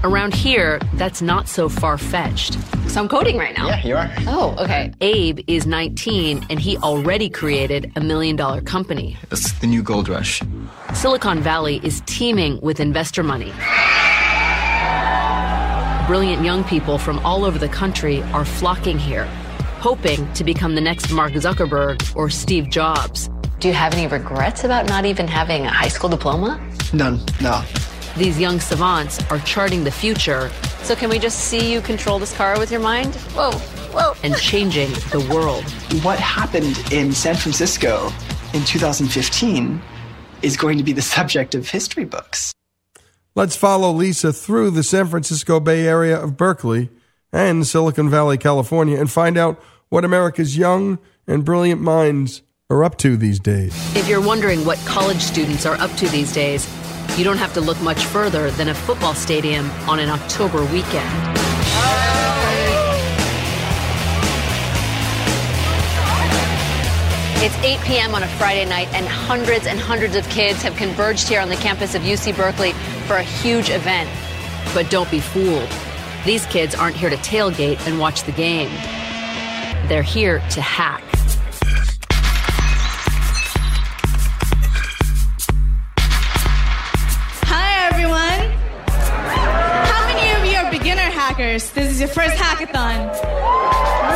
[SPEAKER 9] Around here, that's not so far fetched. So I'm coding right now.
[SPEAKER 11] Yeah, you are.
[SPEAKER 9] Oh, okay. Abe is 19 and he already created a million dollar company.
[SPEAKER 10] That's the new gold rush.
[SPEAKER 9] Silicon Valley is teeming with investor money. Brilliant young people from all over the country are flocking here, hoping to become the next Mark Zuckerberg or Steve Jobs. Do you have any regrets about not even having a high school diploma?
[SPEAKER 11] None. No.
[SPEAKER 9] These young savants are charting the future. So, can we just see you control this car with your mind? Whoa, whoa. And changing the world.
[SPEAKER 11] What happened in San Francisco in 2015 is going to be the subject of history books.
[SPEAKER 1] Let's follow Lisa through the San Francisco Bay Area of Berkeley and Silicon Valley, California, and find out what America's young and brilliant minds are up to these days.
[SPEAKER 9] If you're wondering what college students are up to these days, you don't have to look much further than a football stadium on an October weekend. It's 8 p.m. on a Friday night, and hundreds and hundreds of kids have converged here on the campus of UC Berkeley for a huge event. But don't be fooled. These kids aren't here to tailgate and watch the game. They're here to hack.
[SPEAKER 12] Hi, everyone. How many of you are beginner hackers? This is your first hackathon.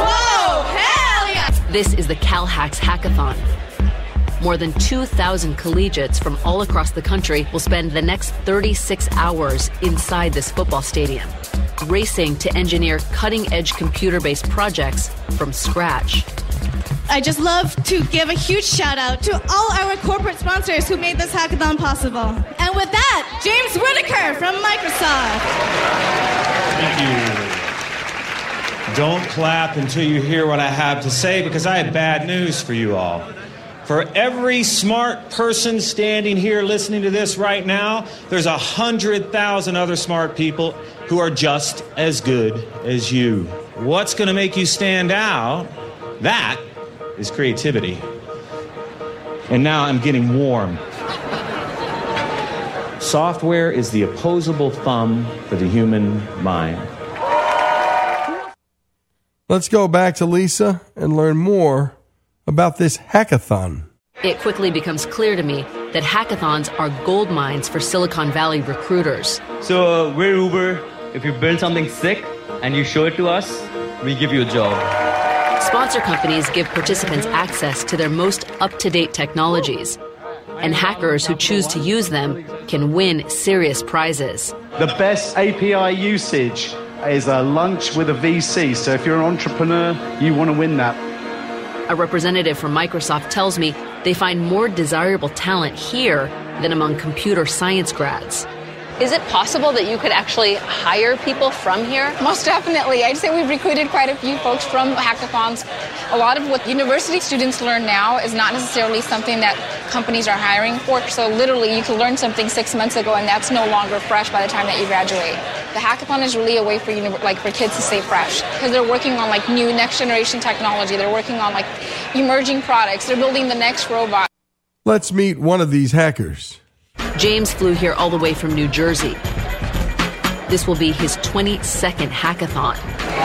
[SPEAKER 12] Whoa, hell yeah!
[SPEAKER 9] This is the CalHacks Hackathon. More than 2,000 collegiates from all across the country will spend the next 36 hours inside this football stadium, racing to engineer cutting edge computer based projects from scratch.
[SPEAKER 12] I just love to give a huge shout out to all our corporate sponsors who made this hackathon possible. And with that, James Whittaker from Microsoft.
[SPEAKER 13] Thank you. Don't clap until you hear what I have to say because I have bad news for you all. For every smart person standing here listening to this right now, there's a hundred thousand other smart people who are just as good as you. What's going to make you stand out? That is creativity. And now I'm getting warm. Software is the opposable thumb for the human mind.
[SPEAKER 1] Let's go back to Lisa and learn more about this hackathon.
[SPEAKER 9] It quickly becomes clear to me that hackathons are gold mines for Silicon Valley recruiters.
[SPEAKER 14] So uh, we're Uber. If you build something sick and you show it to us, we give you a job.
[SPEAKER 9] Sponsor companies give participants access to their most up to date technologies, and hackers who choose to use them can win serious prizes.
[SPEAKER 15] The best API usage is a lunch with a VC. So if you're an entrepreneur, you want to win that.
[SPEAKER 9] A representative from Microsoft tells me they find more desirable talent here than among computer science grads. Is it possible that you could actually hire people from here?
[SPEAKER 16] Most definitely. I'd say we've recruited quite a few folks from hackathons. A lot of what university students learn now is not necessarily something that companies are hiring for. So literally, you can learn something six months ago, and that's no longer fresh by the time that you graduate. The hackathon is really a way for you, like for kids to stay fresh because they're working on like new next generation technology. They're working on like emerging products. They're building the next robot.
[SPEAKER 1] Let's meet one of these hackers.
[SPEAKER 9] James flew here all the way from New Jersey. This will be his 22nd hackathon.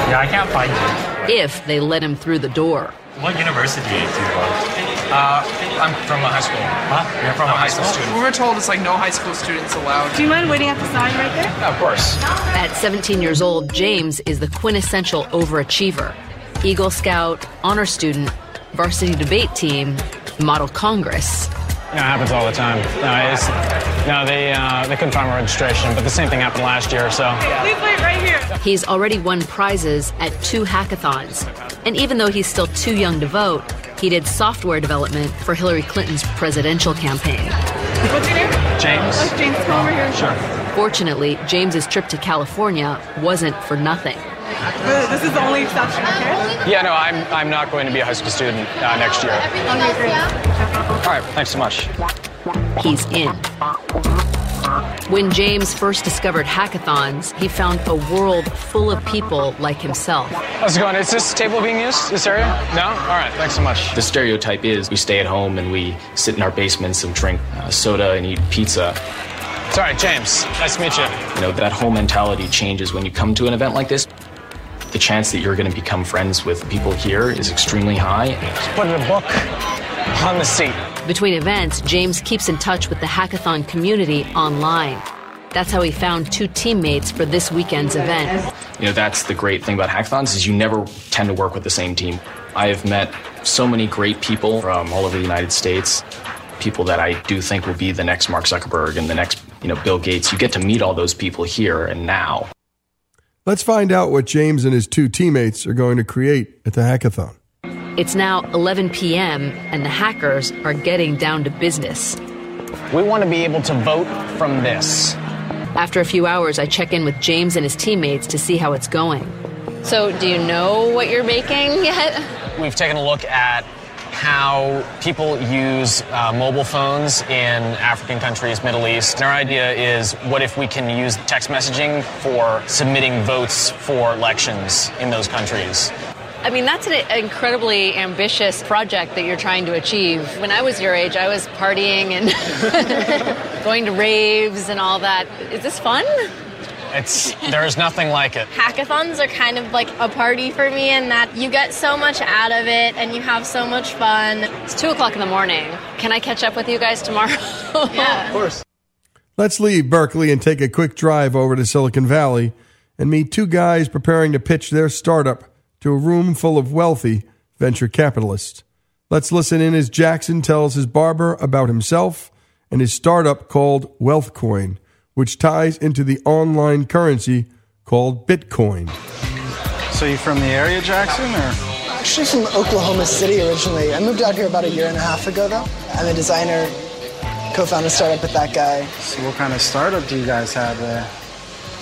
[SPEAKER 17] Yeah, I can't find you.
[SPEAKER 9] If they let him through the door.
[SPEAKER 17] What university do you go? Uh, I'm from a high school. Huh? You're from a high school student?
[SPEAKER 18] We were told it's like no high school students allowed.
[SPEAKER 12] Do you mind waiting at the sign right there?
[SPEAKER 17] Yeah, of course.
[SPEAKER 9] At 17 years old, James is the quintessential overachiever Eagle Scout, honor student, varsity debate team, model Congress.
[SPEAKER 19] You know, it happens all the time. No, it's, no they, uh, they couldn't find my registration, but the same thing happened last year, so.
[SPEAKER 12] Please wait right here.
[SPEAKER 9] He's already won prizes at two hackathons. And even though he's still too young to vote, he did software development for Hillary Clinton's presidential campaign.
[SPEAKER 12] What's your name?
[SPEAKER 19] James.
[SPEAKER 12] Oh, James, come over here.
[SPEAKER 19] Sure.
[SPEAKER 9] Fortunately, James's trip to California wasn't for nothing.
[SPEAKER 12] This is the only exception, okay?
[SPEAKER 19] Yeah, no, I'm, I'm not going to be a high school student uh, next year.
[SPEAKER 12] Okay.
[SPEAKER 19] All right, thanks so much.
[SPEAKER 9] He's in. When James first discovered hackathons, he found a world full of people like himself.
[SPEAKER 19] How's it going? Is this table being used? This area? No? All right, thanks so much.
[SPEAKER 20] The stereotype is we stay at home and we sit in our basements and drink uh, soda and eat pizza.
[SPEAKER 19] Sorry, James. Nice to meet you.
[SPEAKER 20] You know, that whole mentality changes when you come to an event like this. The chance that you're going to become friends with people here is extremely high.
[SPEAKER 19] Put a book on the seat.
[SPEAKER 21] Between events, James keeps in touch with the hackathon community online. That's how he found two teammates for this weekend's event.
[SPEAKER 20] You know, that's the great thing about hackathons is you never tend to work with the same team. I have met so many great people from all over the United States, people that I do think will be the next Mark Zuckerberg and the next, you know, Bill Gates. You get to meet all those people here and now.
[SPEAKER 1] Let's find out what James and his two teammates are going to create at the hackathon.
[SPEAKER 21] It's now 11 p.m., and the hackers are getting down to business.
[SPEAKER 19] We want to be able to vote from this.
[SPEAKER 21] After a few hours, I check in with James and his teammates to see how it's going.
[SPEAKER 9] So, do you know what you're making yet?
[SPEAKER 19] We've taken a look at how people use uh, mobile phones in African countries, Middle East. And our idea is what if we can use text messaging for submitting votes for elections in those countries?
[SPEAKER 9] I mean, that's an incredibly ambitious project that you're trying to achieve. When I was your age, I was partying and [LAUGHS] going to raves and all that. Is this fun?
[SPEAKER 19] It's there's nothing like it.
[SPEAKER 22] Hackathons are kind of like a party for me in that you get so much out of it and you have so much fun.
[SPEAKER 9] It's two o'clock in the morning. Can I catch up with you guys tomorrow? [LAUGHS]
[SPEAKER 22] yeah,
[SPEAKER 19] of course.
[SPEAKER 1] Let's leave Berkeley and take a quick drive over to Silicon Valley and meet two guys preparing to pitch their startup to a room full of wealthy venture capitalists. Let's listen in as Jackson tells his barber about himself and his startup called WealthCoin, which ties into the online currency called Bitcoin.
[SPEAKER 15] So you from the area, Jackson, or?
[SPEAKER 23] Actually from Oklahoma City originally. I moved out here about a year and a half ago though. I'm a designer, co-founded a startup with that guy.
[SPEAKER 15] So what kind of startup do you guys have there?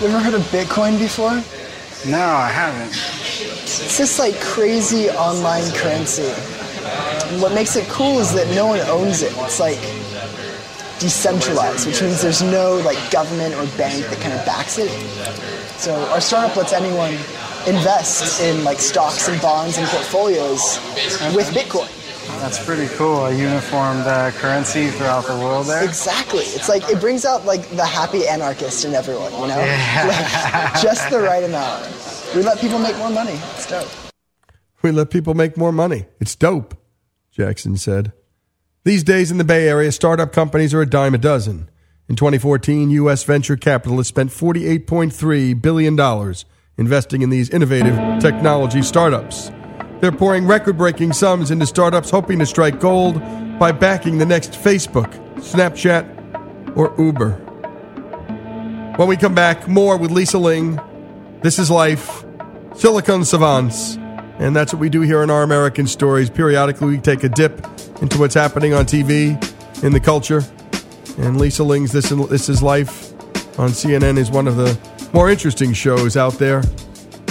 [SPEAKER 23] You ever heard of Bitcoin before?
[SPEAKER 15] No, I haven't.
[SPEAKER 23] It's this like crazy online currency. And what makes it cool is that no one owns it. It's like decentralized, which means there's no like government or bank that kind of backs it. So our startup lets anyone invest in like stocks and bonds and portfolios with Bitcoin.
[SPEAKER 15] That's pretty cool. A uniformed uh, currency throughout the world there.
[SPEAKER 23] Exactly. It's like it brings out like the happy anarchist in everyone, you know? Like, just the right amount. We let people make more money. It's dope.
[SPEAKER 1] We let people make more money. It's dope, Jackson said. These days in the Bay Area, startup companies are a dime a dozen. In 2014, U.S. venture capitalists spent $48.3 billion investing in these innovative technology startups. They're pouring record breaking sums into startups hoping to strike gold by backing the next Facebook, Snapchat, or Uber. When we come back, more with Lisa Ling. This is Life, Silicon Savants. And that's what we do here in our American stories. Periodically, we take a dip into what's happening on TV, in the culture. And Lisa Ling's This, is Life on CNN is one of the more interesting shows out there.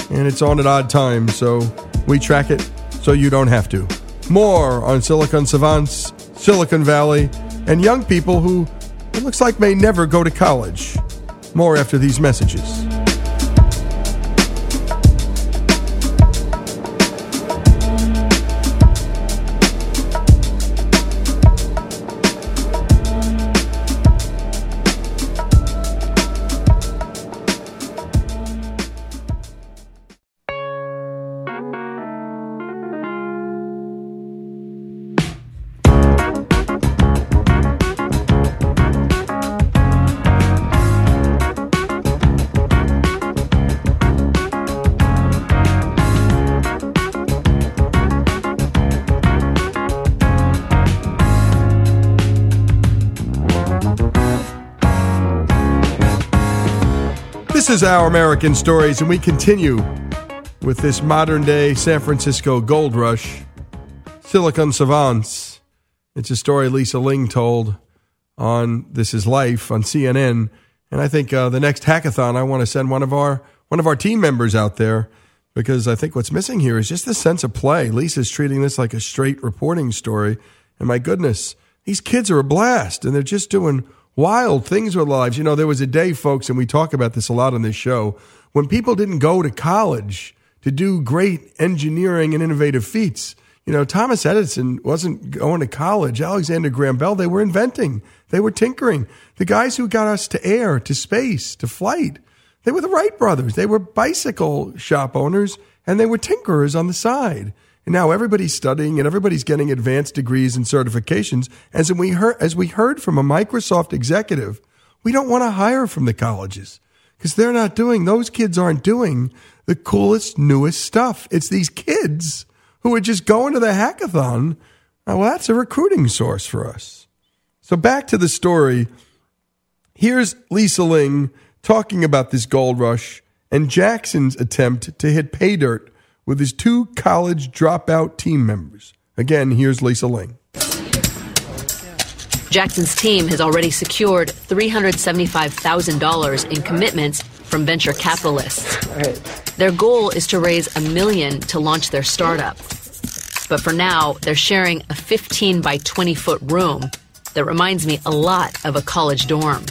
[SPEAKER 1] And it's on at odd times, so we track it so you don't have to. More on Silicon Savants, Silicon Valley, and young people who it looks like may never go to college. More after these messages. Our American Stories, and we continue with this modern day San Francisco gold rush. Silicon Savants. It's a story Lisa Ling told on This Is Life on CNN. And I think uh, the next hackathon, I want to send one of our one of our team members out there because I think what's missing here is just the sense of play. Lisa's treating this like a straight reporting story, and my goodness, these kids are a blast, and they're just doing wild things with lives. You know, there was a day, folks, and we talk about this a lot on this show, when people didn't go to college to do great engineering and innovative feats. You know, Thomas Edison wasn't going to college. Alexander Graham Bell, they were inventing. They were tinkering. The guys who got us to air, to space, to flight, They were the Wright brothers. They were bicycle shop owners and they were tinkerers on the side. And now everybody's studying and everybody's getting advanced degrees and certifications. As we heard, as we heard from a Microsoft executive, we don't want to hire from the colleges because they're not doing, those kids aren't doing the coolest, newest stuff. It's these kids who are just going to the hackathon. Well, that's a recruiting source for us. So back to the story. Here's Lisa Ling talking about this gold rush and Jackson's attempt to hit pay dirt with his two college dropout team members. Again, here's Lisa Ling.
[SPEAKER 9] Jackson's team has already secured $375,000 in commitments from venture capitalists. Their goal is to raise a million to launch their startup. But for now, they're sharing a 15 by 20 foot room that reminds me a lot of a college dorm.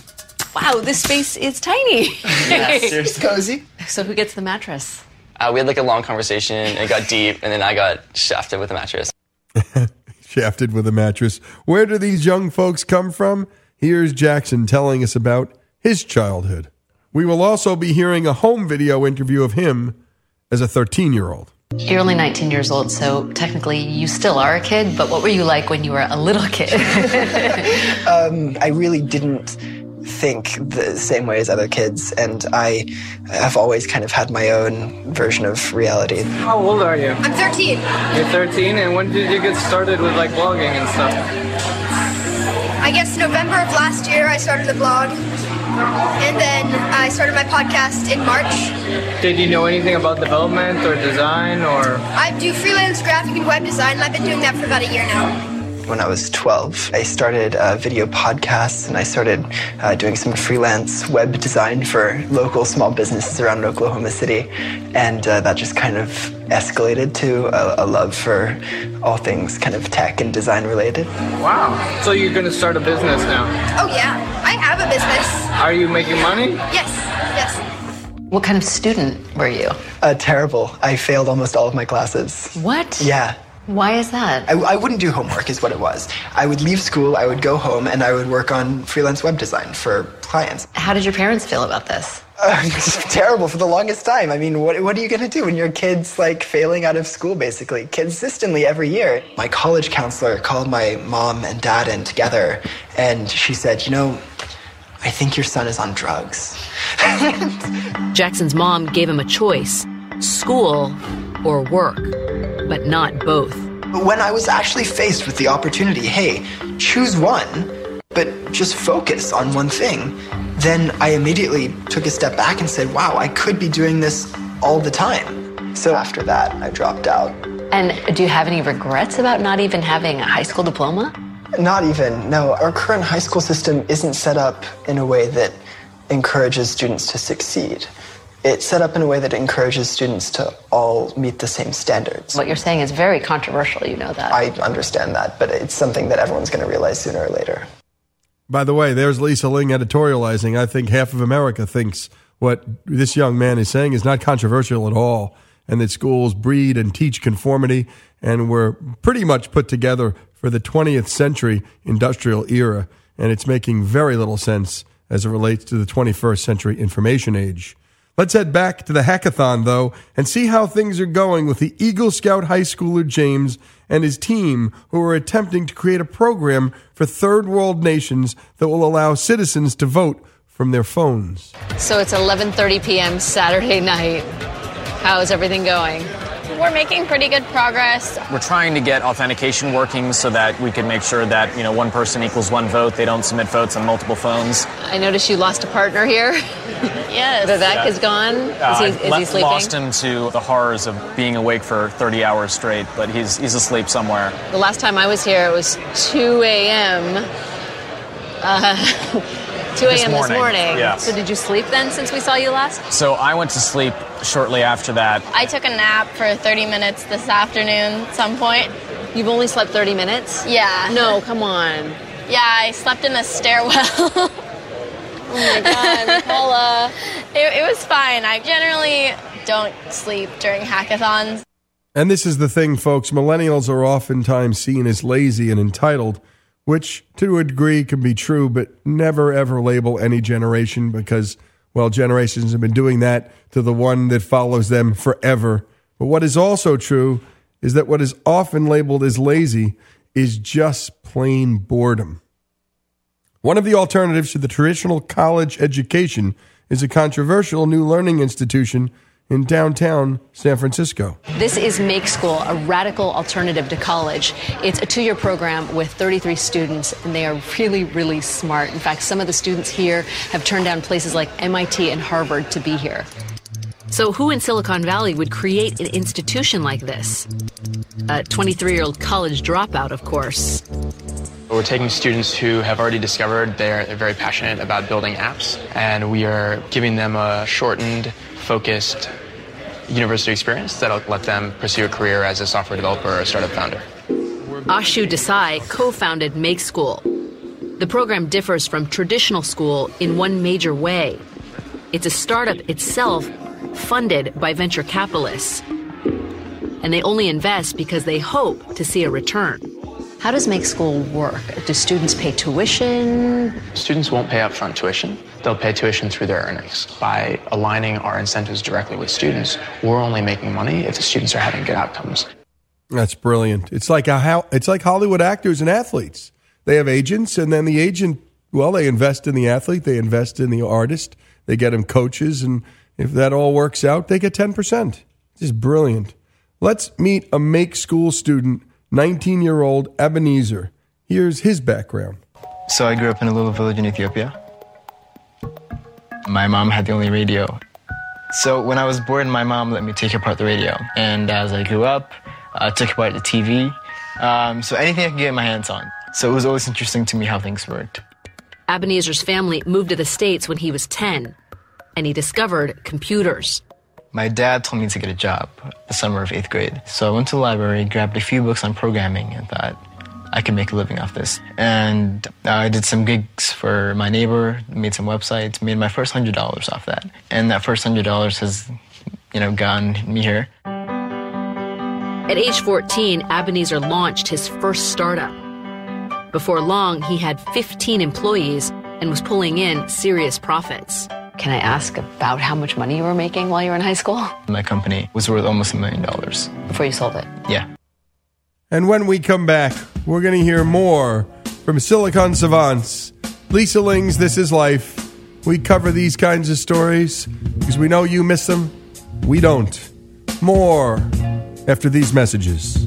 [SPEAKER 9] Wow, this space is tiny.
[SPEAKER 10] Yeah, [LAUGHS] seriously.
[SPEAKER 11] Cozy.
[SPEAKER 24] So who gets the mattress?
[SPEAKER 10] Uh, we had like a long conversation. It got deep, and then I got shafted with a mattress. [LAUGHS]
[SPEAKER 1] Shafted with a mattress. Where do these young folks come from? Here's Jackson telling us about his childhood. We will also be hearing a home video interview of him as a 13 year old.
[SPEAKER 24] You're only 19 years old, so technically you still are a kid, but what were you like when you were a little kid? [LAUGHS]
[SPEAKER 11] um, I really didn't think the same way as other kids, and I have always kind of had my own version of reality.
[SPEAKER 25] How old are you?
[SPEAKER 26] I'm 13.
[SPEAKER 25] You're 13, and when did you get started with like blogging and stuff?
[SPEAKER 26] I guess November of last year I started a blog, and then I started my podcast in March.
[SPEAKER 25] Did you know anything about development or design or?
[SPEAKER 26] I do freelance graphic and web design, and I've been doing that for about a year now.
[SPEAKER 11] When I was 12, I started uh, video podcasts and I started uh, doing some freelance web design for local small businesses around Oklahoma City. And uh, that just kind of escalated to a, a love for all things kind of tech and design related.
[SPEAKER 25] Wow. So you're gonna start a business now?
[SPEAKER 26] Oh, yeah, I have a business.
[SPEAKER 25] Are you making money?
[SPEAKER 26] Yes, yes.
[SPEAKER 24] what kind of student were you?
[SPEAKER 11] Uh, terrible. I failed almost all of my classes.
[SPEAKER 24] What?
[SPEAKER 11] Yeah.
[SPEAKER 24] Why is that?
[SPEAKER 11] I, I wouldn't do homework, is what it was. I would leave school, I would go home, and I would work on freelance web design for clients.
[SPEAKER 24] How did your parents feel about this?
[SPEAKER 11] Uh, [LAUGHS] it's terrible for the longest time. I mean, what, what are you going to do when your kid's like failing out of school, basically, consistently every year? My college counselor called my mom and dad in together, and she said, You know, I think your son is on drugs. [LAUGHS]
[SPEAKER 9] Jackson's mom gave him a choice school or work, but not both.
[SPEAKER 11] But when I was actually faced with the opportunity, hey, choose one, but just focus on one thing, then I immediately took a step back and said, wow, I could be doing this all the time. So after that, I dropped out.
[SPEAKER 24] And do you have any regrets about not even having a high school diploma?
[SPEAKER 11] Not even, no. Our current high school system isn't set up in a way that encourages students to succeed. It's set up in a way that encourages students to all meet the same standards.
[SPEAKER 24] What you're saying is very controversial, you know that.
[SPEAKER 11] I understand that, but it's something that everyone's going to realize sooner or later.
[SPEAKER 1] By the way, there's Lisa Ling editorializing. I think half of America thinks what this young man is saying is not controversial at all, and that schools breed and teach conformity, and we're pretty much put together for the 20th century industrial era, and it's making very little sense as it relates to the 21st century information age. Let's head back to the hackathon, though, and see how things are going with the Eagle Scout high schooler James and his team, who are attempting to create a program for third world nations that will allow citizens to vote from their phones.
[SPEAKER 24] So it's 11:30 p.m. Saturday night. How's everything going?
[SPEAKER 16] We're making pretty good progress.
[SPEAKER 19] We're trying to get authentication working so that we can make sure that, you know, one person equals one vote. They don't submit votes on multiple phones.
[SPEAKER 24] I noticed you lost a partner here. [LAUGHS]
[SPEAKER 16] Yes.
[SPEAKER 24] Vivek
[SPEAKER 19] Yeah.
[SPEAKER 24] is gone. Is
[SPEAKER 19] Uh,
[SPEAKER 24] he,
[SPEAKER 19] I
[SPEAKER 24] is he sleeping?
[SPEAKER 19] lost him to the horrors of being awake for 30 hours straight, but he's, he's asleep somewhere.
[SPEAKER 24] The last time I was here, it was 2 a.m. Uh, [LAUGHS] 2 a.m. this
[SPEAKER 19] morning,
[SPEAKER 24] morning.
[SPEAKER 19] yeah.
[SPEAKER 24] So did you sleep then since we saw you last?
[SPEAKER 19] So I went to sleep shortly after that.
[SPEAKER 16] I took a nap for 30 minutes this afternoon at some point.
[SPEAKER 24] You've only slept 30 minutes?
[SPEAKER 16] Yeah.
[SPEAKER 24] No, come on.
[SPEAKER 16] Yeah, I slept in a stairwell. [LAUGHS]
[SPEAKER 24] oh my God, Paula.
[SPEAKER 16] It, it was fine. I generally don't sleep during hackathons.
[SPEAKER 1] And this is the thing, folks. Millennials are oftentimes seen as lazy and entitled, which to a degree can be true, but never ever label any generation because Well, generations have been doing that to the one that follows them forever. But what is also true is that what is often labeled as lazy is just plain boredom. One of the alternatives to the traditional college education is a controversial new learning institution in downtown San Francisco.
[SPEAKER 9] This is Make School, a radical alternative to college. It's a two year program with 33 students, and they are really, really smart. In fact, some of the students here have turned down places like MIT and Harvard to be here. So, who in Silicon Valley would create an institution like this? A 23 year old college dropout, of course.
[SPEAKER 10] We're taking students who have already discovered they're, they're very passionate about building apps, and we are giving them a shortened, focused university experience that'll let them pursue a career as a software developer or a startup founder.
[SPEAKER 9] Ashu Desai co founded Make School. The program differs from traditional school in one major way it's a startup itself funded by venture capitalists. And they only invest because they hope to see a return. How does Make School work? Do students pay tuition?
[SPEAKER 10] Students won't pay upfront tuition. They'll pay tuition through their earnings. By aligning our incentives directly with students, we're only making money if the students are having good outcomes.
[SPEAKER 1] That's brilliant. It's like a how it's like Hollywood actors and athletes. They have agents, and then the agent, well, they invest in the athlete, they invest in the artist, they get them coaches, and if that all works out, they get ten percent. Just brilliant. Let's meet a Make School student, 19 year old Ebenezer. Here's his background.
[SPEAKER 27] So I grew up in a little village in Ethiopia. My mom had the only radio. So when I was born, my mom let me take apart the radio. And as I grew up, I took apart the TV. Um, so anything I could get my hands on. So it was always interesting to me how things worked.
[SPEAKER 9] Ebenezer's family moved to the States when he was 10, and he discovered computers.
[SPEAKER 27] My dad told me to get a job the summer of eighth grade. So I went to the library, grabbed a few books on programming, and thought, I could make a living off this. And I did some gigs for my neighbor, made some websites, made my first hundred dollars off that. And that first hundred dollars has, you know, gotten me here.
[SPEAKER 9] At age 14, Ebenezer launched his first startup. Before long, he had 15 employees and was pulling in serious profits. Can I ask about how much money you were making while you were in high school?
[SPEAKER 27] My company was worth almost a million dollars.
[SPEAKER 9] Before you sold it?
[SPEAKER 27] Yeah.
[SPEAKER 1] And when we come back, we're going to hear more from Silicon Savants. Lisa Ling's This Is Life. We cover these kinds of stories because we know you miss them. We don't. More after these messages.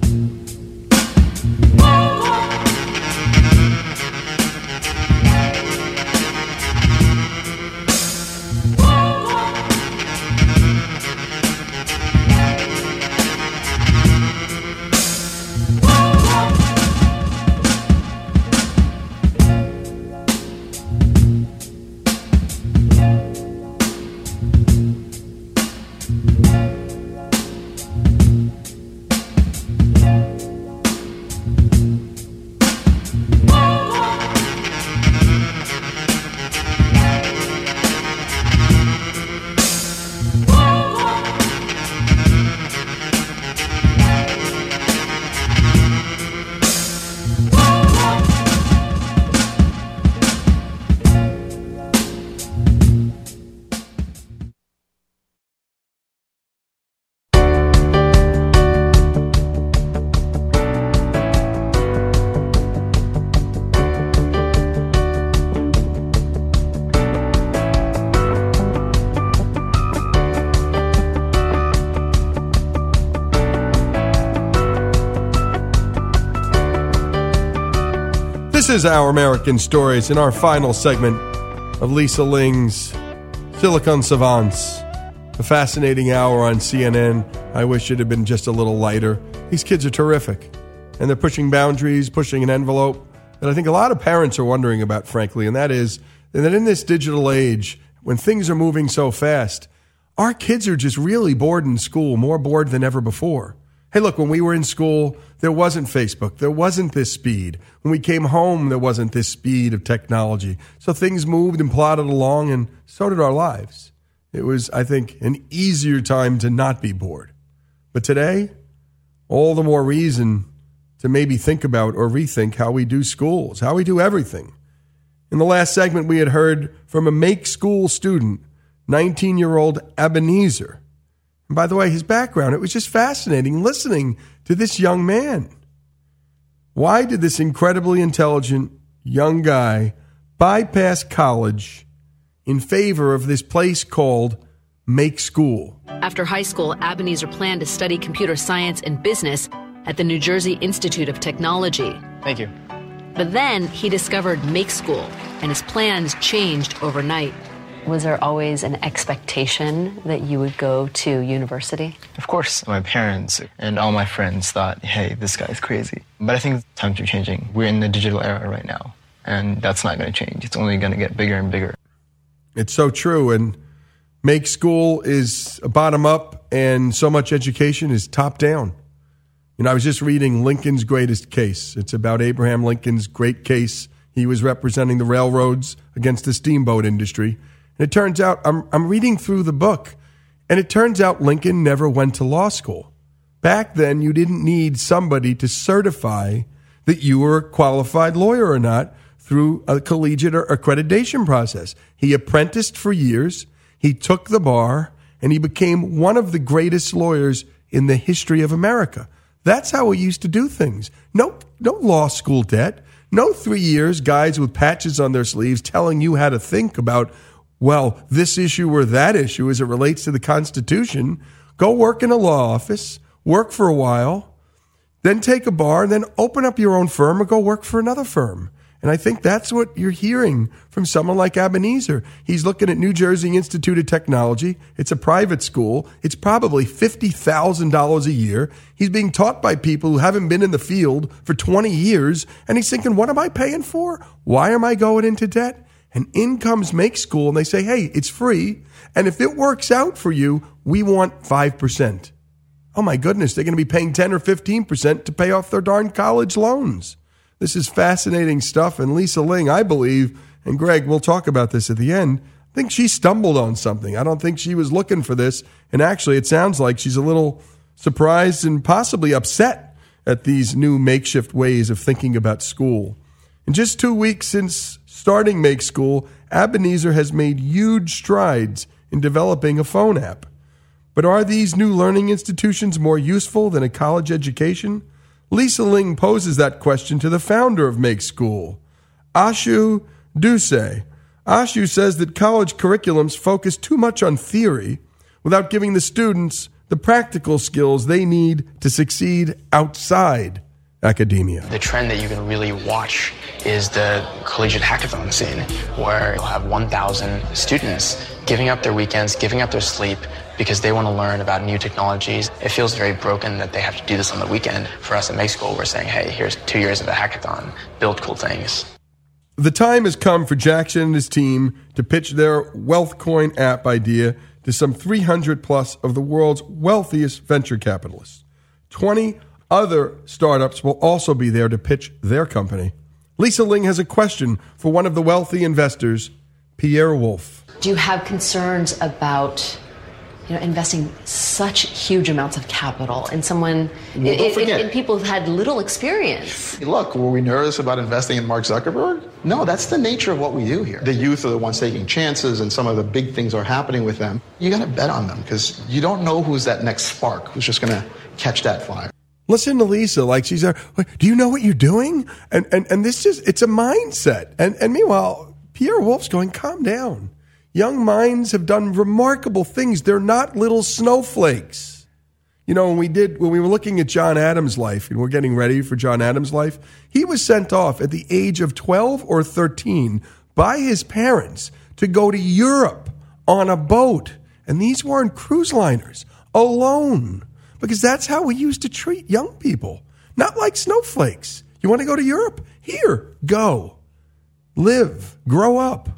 [SPEAKER 1] This is Our American Stories in our final segment of Lisa Ling's Silicon Savants. A fascinating hour on CNN. I wish it had been just a little lighter. These kids are terrific. And they're pushing boundaries, pushing an envelope that I think a lot of parents are wondering about, frankly, and that is that in this digital age, when things are moving so fast, our kids are just really bored in school, more bored than ever before. Hey, look, when we were in school, there wasn't Facebook. There wasn't this speed. When we came home, there wasn't this speed of technology. So things moved and plodded along, and so did our lives. It was, I think, an easier time to not be bored. But today, all the more reason to maybe think about or rethink how we do schools, how we do everything. In the last segment, we had heard from a Make School student 19 year old Ebenezer. And by the way, his background, it was just fascinating listening to this young man. Why did this incredibly intelligent young guy bypass college in favor of this place called Make School?
[SPEAKER 9] After high school, Ebenezer planned to study computer science and business at the New Jersey Institute of Technology.
[SPEAKER 27] Thank you.
[SPEAKER 9] But then he discovered Make School, and his plans changed overnight.
[SPEAKER 24] Was there always an expectation that you would go to university?
[SPEAKER 27] Of course, my parents and all my friends thought, hey, this guy's crazy. But I think times are changing. We're in the digital era right now, and that's not going to change. It's only going to get bigger and bigger.
[SPEAKER 1] It's so true. And Make School is bottom up, and so much education is top down. You know, I was just reading Lincoln's Greatest Case. It's about Abraham Lincoln's great case. He was representing the railroads against the steamboat industry. And it turns out, I'm, I'm reading through the book, and it turns out Lincoln never went to law school. Back then, you didn't need somebody to certify that you were a qualified lawyer or not through a collegiate or accreditation process. He apprenticed for years, he took the bar, and he became one of the greatest lawyers in the history of America. That's how we used to do things. No, no law school debt. No three years, guys with patches on their sleeves telling you how to think about, well, this issue or that issue as it relates to the Constitution. Go work in a law office, work for a while, then take a bar, and then open up your own firm or go work for another firm. And I think that's what you're hearing from someone like Ebenezer. He's looking at New Jersey Institute of Technology. It's a private school. It's probably $50,000 a year. He's being taught by people who haven't been in the field for 20 years. And he's thinking, what am I paying for? Why am I going into debt? And in comes Make School and they say, hey, it's free. And if it works out for you, we want 5%. Oh my goodness, they're going to be paying 10 or 15% to pay off their darn college loans. This is fascinating stuff. And Lisa Ling, I believe, and Greg, we'll talk about this at the end. I think she stumbled on something. I don't think she was looking for this. And actually, it sounds like she's a little surprised and possibly upset at these new makeshift ways of thinking about school. In just two weeks since starting Make School, Ebenezer has made huge strides in developing a phone app. But are these new learning institutions more useful than a college education? Lisa Ling poses that question to the founder of Make School, Ashu Desai. Ashu says that college curriculums focus too much on theory without giving the students the practical skills they need to succeed outside academia.
[SPEAKER 10] The trend that you can really watch is the collegiate hackathon scene, where you'll have 1,000 students giving up their weekends, giving up their sleep because they want to learn about new technologies. It feels very broken that they have to do this on the weekend. For us at Make School, we're saying, hey, here's two years of a hackathon, build cool things.
[SPEAKER 1] The time has come for Jackson and his team to pitch their WealthCoin app idea to some 300 plus of the world's wealthiest venture capitalists. 20 other startups will also be there to pitch their company. Lisa Ling has a question for one of the wealthy investors, Pierre Wolf.
[SPEAKER 24] Do you have concerns about you know, investing such huge amounts of capital in someone,
[SPEAKER 28] Well,
[SPEAKER 24] in, in- in people who've had little experience?
[SPEAKER 28] Look, were we nervous about investing in Mark Zuckerberg? No, that's the nature of what we do here. The youth are the ones taking chances, and some of the big things are happening with them. You got to bet on them because you don't know who's that next spark who's just going to catch that fire.
[SPEAKER 1] Listen to Lisa, like she's there. "Wait, Do you know what you're doing? And and and this is it's a mindset. And and meanwhile, Pierre Wolf's going, calm down. Young minds have done remarkable things. They're not little snowflakes. You know, when we did when we were looking at John Adams' life and we're getting ready for John Adams' life, he was sent off at the age of 12 or 13 by his parents to go to Europe on a boat. And these weren't cruise liners, alone. Because that's how we used to treat young people. Not like snowflakes. You want to go to Europe? Here, go. Live, grow up.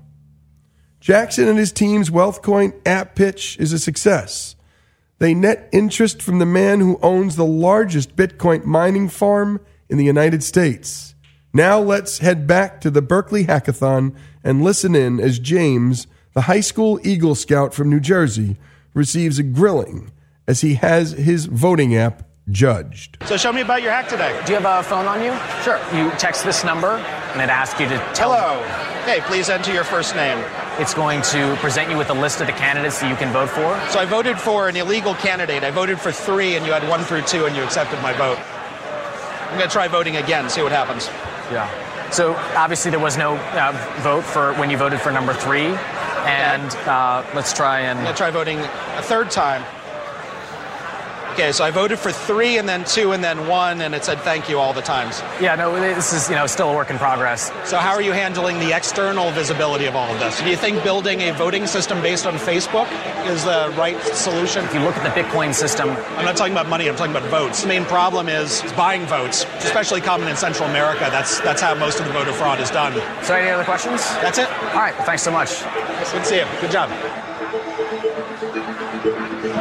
[SPEAKER 1] Jackson and his team's WealthCoin app pitch is a success. They net interest from the man who owns the largest Bitcoin mining farm in the United States. Now let's head back to the Berkeley Hackathon and listen in as James, the high school Eagle Scout from New Jersey, receives a grilling as he has his voting app judged.
[SPEAKER 29] So show me about your hack today.
[SPEAKER 19] Do you have a phone on you? Sure. You text this number, and it asks you to tell.
[SPEAKER 29] Hello. Hey, please enter your first name.
[SPEAKER 19] It's going to present you with a list of the candidates that you can vote for.
[SPEAKER 29] So I voted for an illegal candidate. I voted for three, and you had one through two, and you accepted my vote. I'm going to try voting again, see what happens.
[SPEAKER 19] Yeah. So obviously there was no uh, vote for when you voted for number three, and uh, let's try and.
[SPEAKER 29] I'm going to try voting a third time. Okay, so I voted for three and then two and then one, and it said thank you all the times.
[SPEAKER 19] Yeah, no, this is you know still a work in progress.
[SPEAKER 29] So how are you handling the external visibility of all of this? Do you think building a voting system based on Facebook is the right solution?
[SPEAKER 19] If you look at the Bitcoin system,
[SPEAKER 29] I'm not talking about money. I'm talking about votes. The main problem is, buying votes, especially common in Central America. That's that's how most of the voter fraud is done.
[SPEAKER 19] So any other questions?
[SPEAKER 29] That's it.
[SPEAKER 19] All right. Well, thanks so much.
[SPEAKER 29] Good to see you. Good job.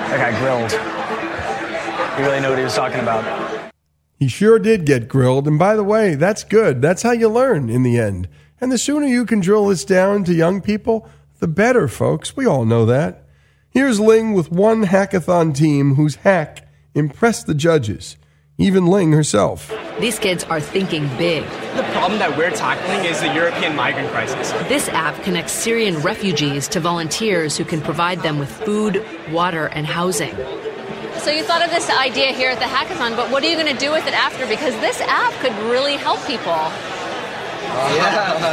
[SPEAKER 19] That guy grilled. He really knew what he was talking about.
[SPEAKER 1] He sure did get grilled. And by the way, that's good. That's how you learn in the end. And the sooner you can drill this down to young people, the better, folks. We all know that. Here's Ling with one hackathon team whose hack impressed the judges, even Ling herself.
[SPEAKER 9] These kids are thinking big.
[SPEAKER 30] The problem that we're tackling is the European migrant crisis.
[SPEAKER 9] This app connects Syrian refugees to volunteers who can provide them with food, water, and housing.
[SPEAKER 24] So you thought of this idea here at the hackathon, but what are you going to do with it after? Because this app could really help people. Yeah.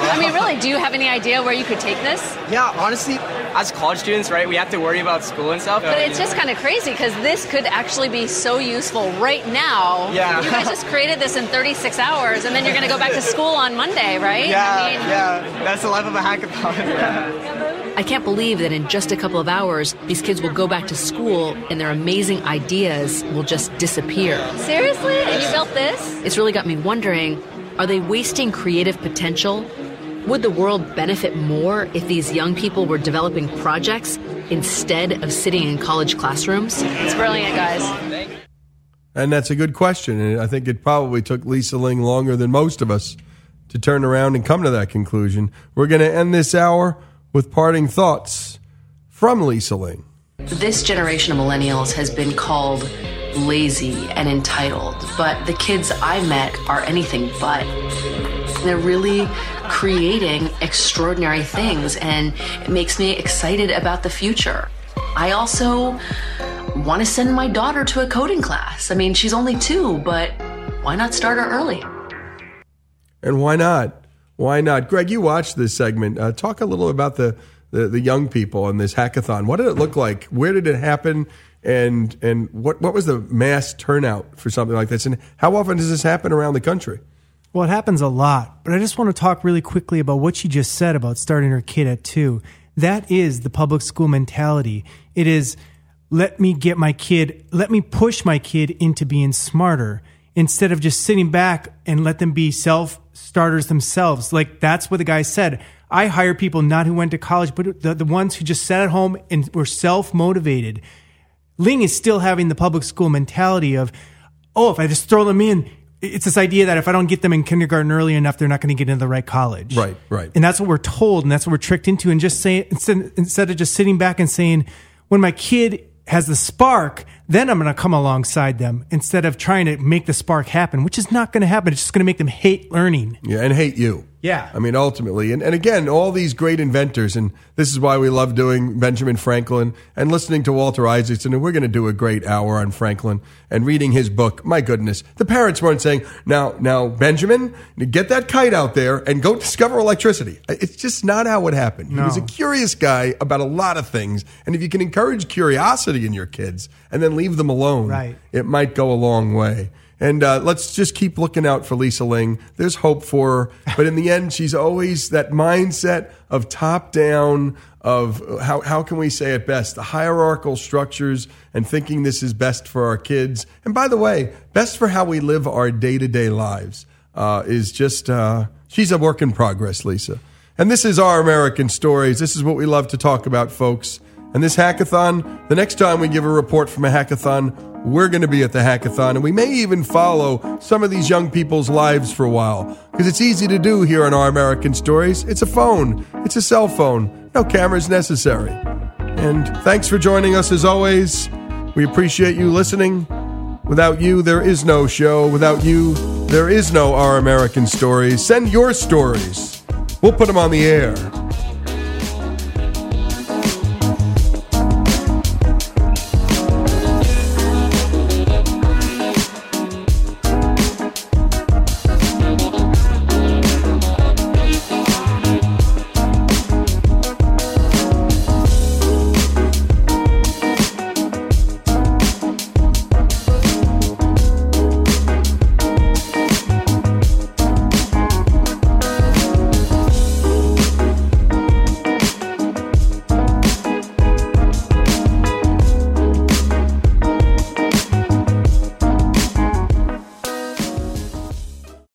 [SPEAKER 24] [LAUGHS] I mean, really, do you have any idea where you could take this?
[SPEAKER 30] Yeah, honestly, as college students, right, we have to worry about school and stuff.
[SPEAKER 24] But it's just kind of crazy because this could actually be so useful right now.
[SPEAKER 30] Yeah.
[SPEAKER 24] You guys just created this in 36 hours, and then you're going to go back to school on Monday, right?
[SPEAKER 30] Yeah,
[SPEAKER 24] I mean,
[SPEAKER 30] yeah, that's the life of a hackathon. [LAUGHS]
[SPEAKER 9] I can't believe that in just a couple of hours, these kids will go back to school and their amazing ideas will just disappear.
[SPEAKER 24] Seriously? And you built this?
[SPEAKER 9] It's really got me wondering are they wasting creative potential? Would the world benefit more if these young people were developing projects instead of sitting in college classrooms?
[SPEAKER 24] It's brilliant, guys.
[SPEAKER 1] And that's a good question. And I think it probably took Lisa Ling longer than most of us to turn around and come to that conclusion. We're going to end this hour with parting thoughts from Lisa Ling.
[SPEAKER 9] This generation of millennials has been called lazy and entitled, but the kids I met are anything but. They're really creating extraordinary things, and it makes me excited about the future. I also want to send my daughter to a coding class. I mean, she's only two, but why not start her early?
[SPEAKER 1] And why not? Why not? Greg, you watched this segment. Uh, talk a little about the, the, the young people in this hackathon. What did it look like? Where did it happen? And and what what was the mass turnout for something like this? And how often does this happen around the country?
[SPEAKER 31] Well, it happens a lot, but I just want to talk really quickly about what she just said about starting her kid at two. That is the public school mentality. It is let me get my kid, let me push my kid into being smarter instead of just sitting back and let them be self starters themselves. Like that's what the guy said. I hire people not who went to college, but the, the ones who just sat at home and were self motivated. Ling is still having the public school mentality of, oh, if I just throw them in, it's this idea that if I don't get them in kindergarten early enough, they're not going to get into the right college.
[SPEAKER 1] Right, right.
[SPEAKER 31] And that's what we're told, and that's what we're tricked into. And just saying, instead, instead of just sitting back and saying, when my kid has the spark, then I'm going to come alongside them instead of trying to make the spark happen, which is not going to happen. It's just going to make them hate learning.
[SPEAKER 1] Yeah, and hate you.
[SPEAKER 31] Yeah.
[SPEAKER 1] I mean, ultimately. And, and again, all these great inventors, and this is why we love doing Benjamin Franklin and listening to Walter Isaacson. And we're going to do a great hour on Franklin and reading his book. My goodness. The parents weren't saying, now, now, Benjamin, get that kite out there and go discover electricity. It's just not how it happened. He was a curious guy about a lot of things. And if you can encourage curiosity in your kids and then leave them alone,
[SPEAKER 31] Right.
[SPEAKER 1] it might go a long way. And uh, let's just keep looking out for Lisa Ling. There's hope for her, but in the end, she's always that mindset of top down, of how how can we say it best? The hierarchical structures and thinking this is best for our kids. And by the way, best for how we live our day to day lives uh, is just uh, she's a work in progress, Lisa. And this is our American stories. This is what we love to talk about, folks. And this hackathon, the next time we give a report from a hackathon, we're going to be at the hackathon. And we may even follow some of these young people's lives for a while because it's easy to do here on Our American Stories. It's a phone, it's a cell phone, no cameras necessary. And thanks for joining us as always. We appreciate you listening. Without you, there is no show. Without you, there is no Our American Stories. Send your stories We'll put them on the air.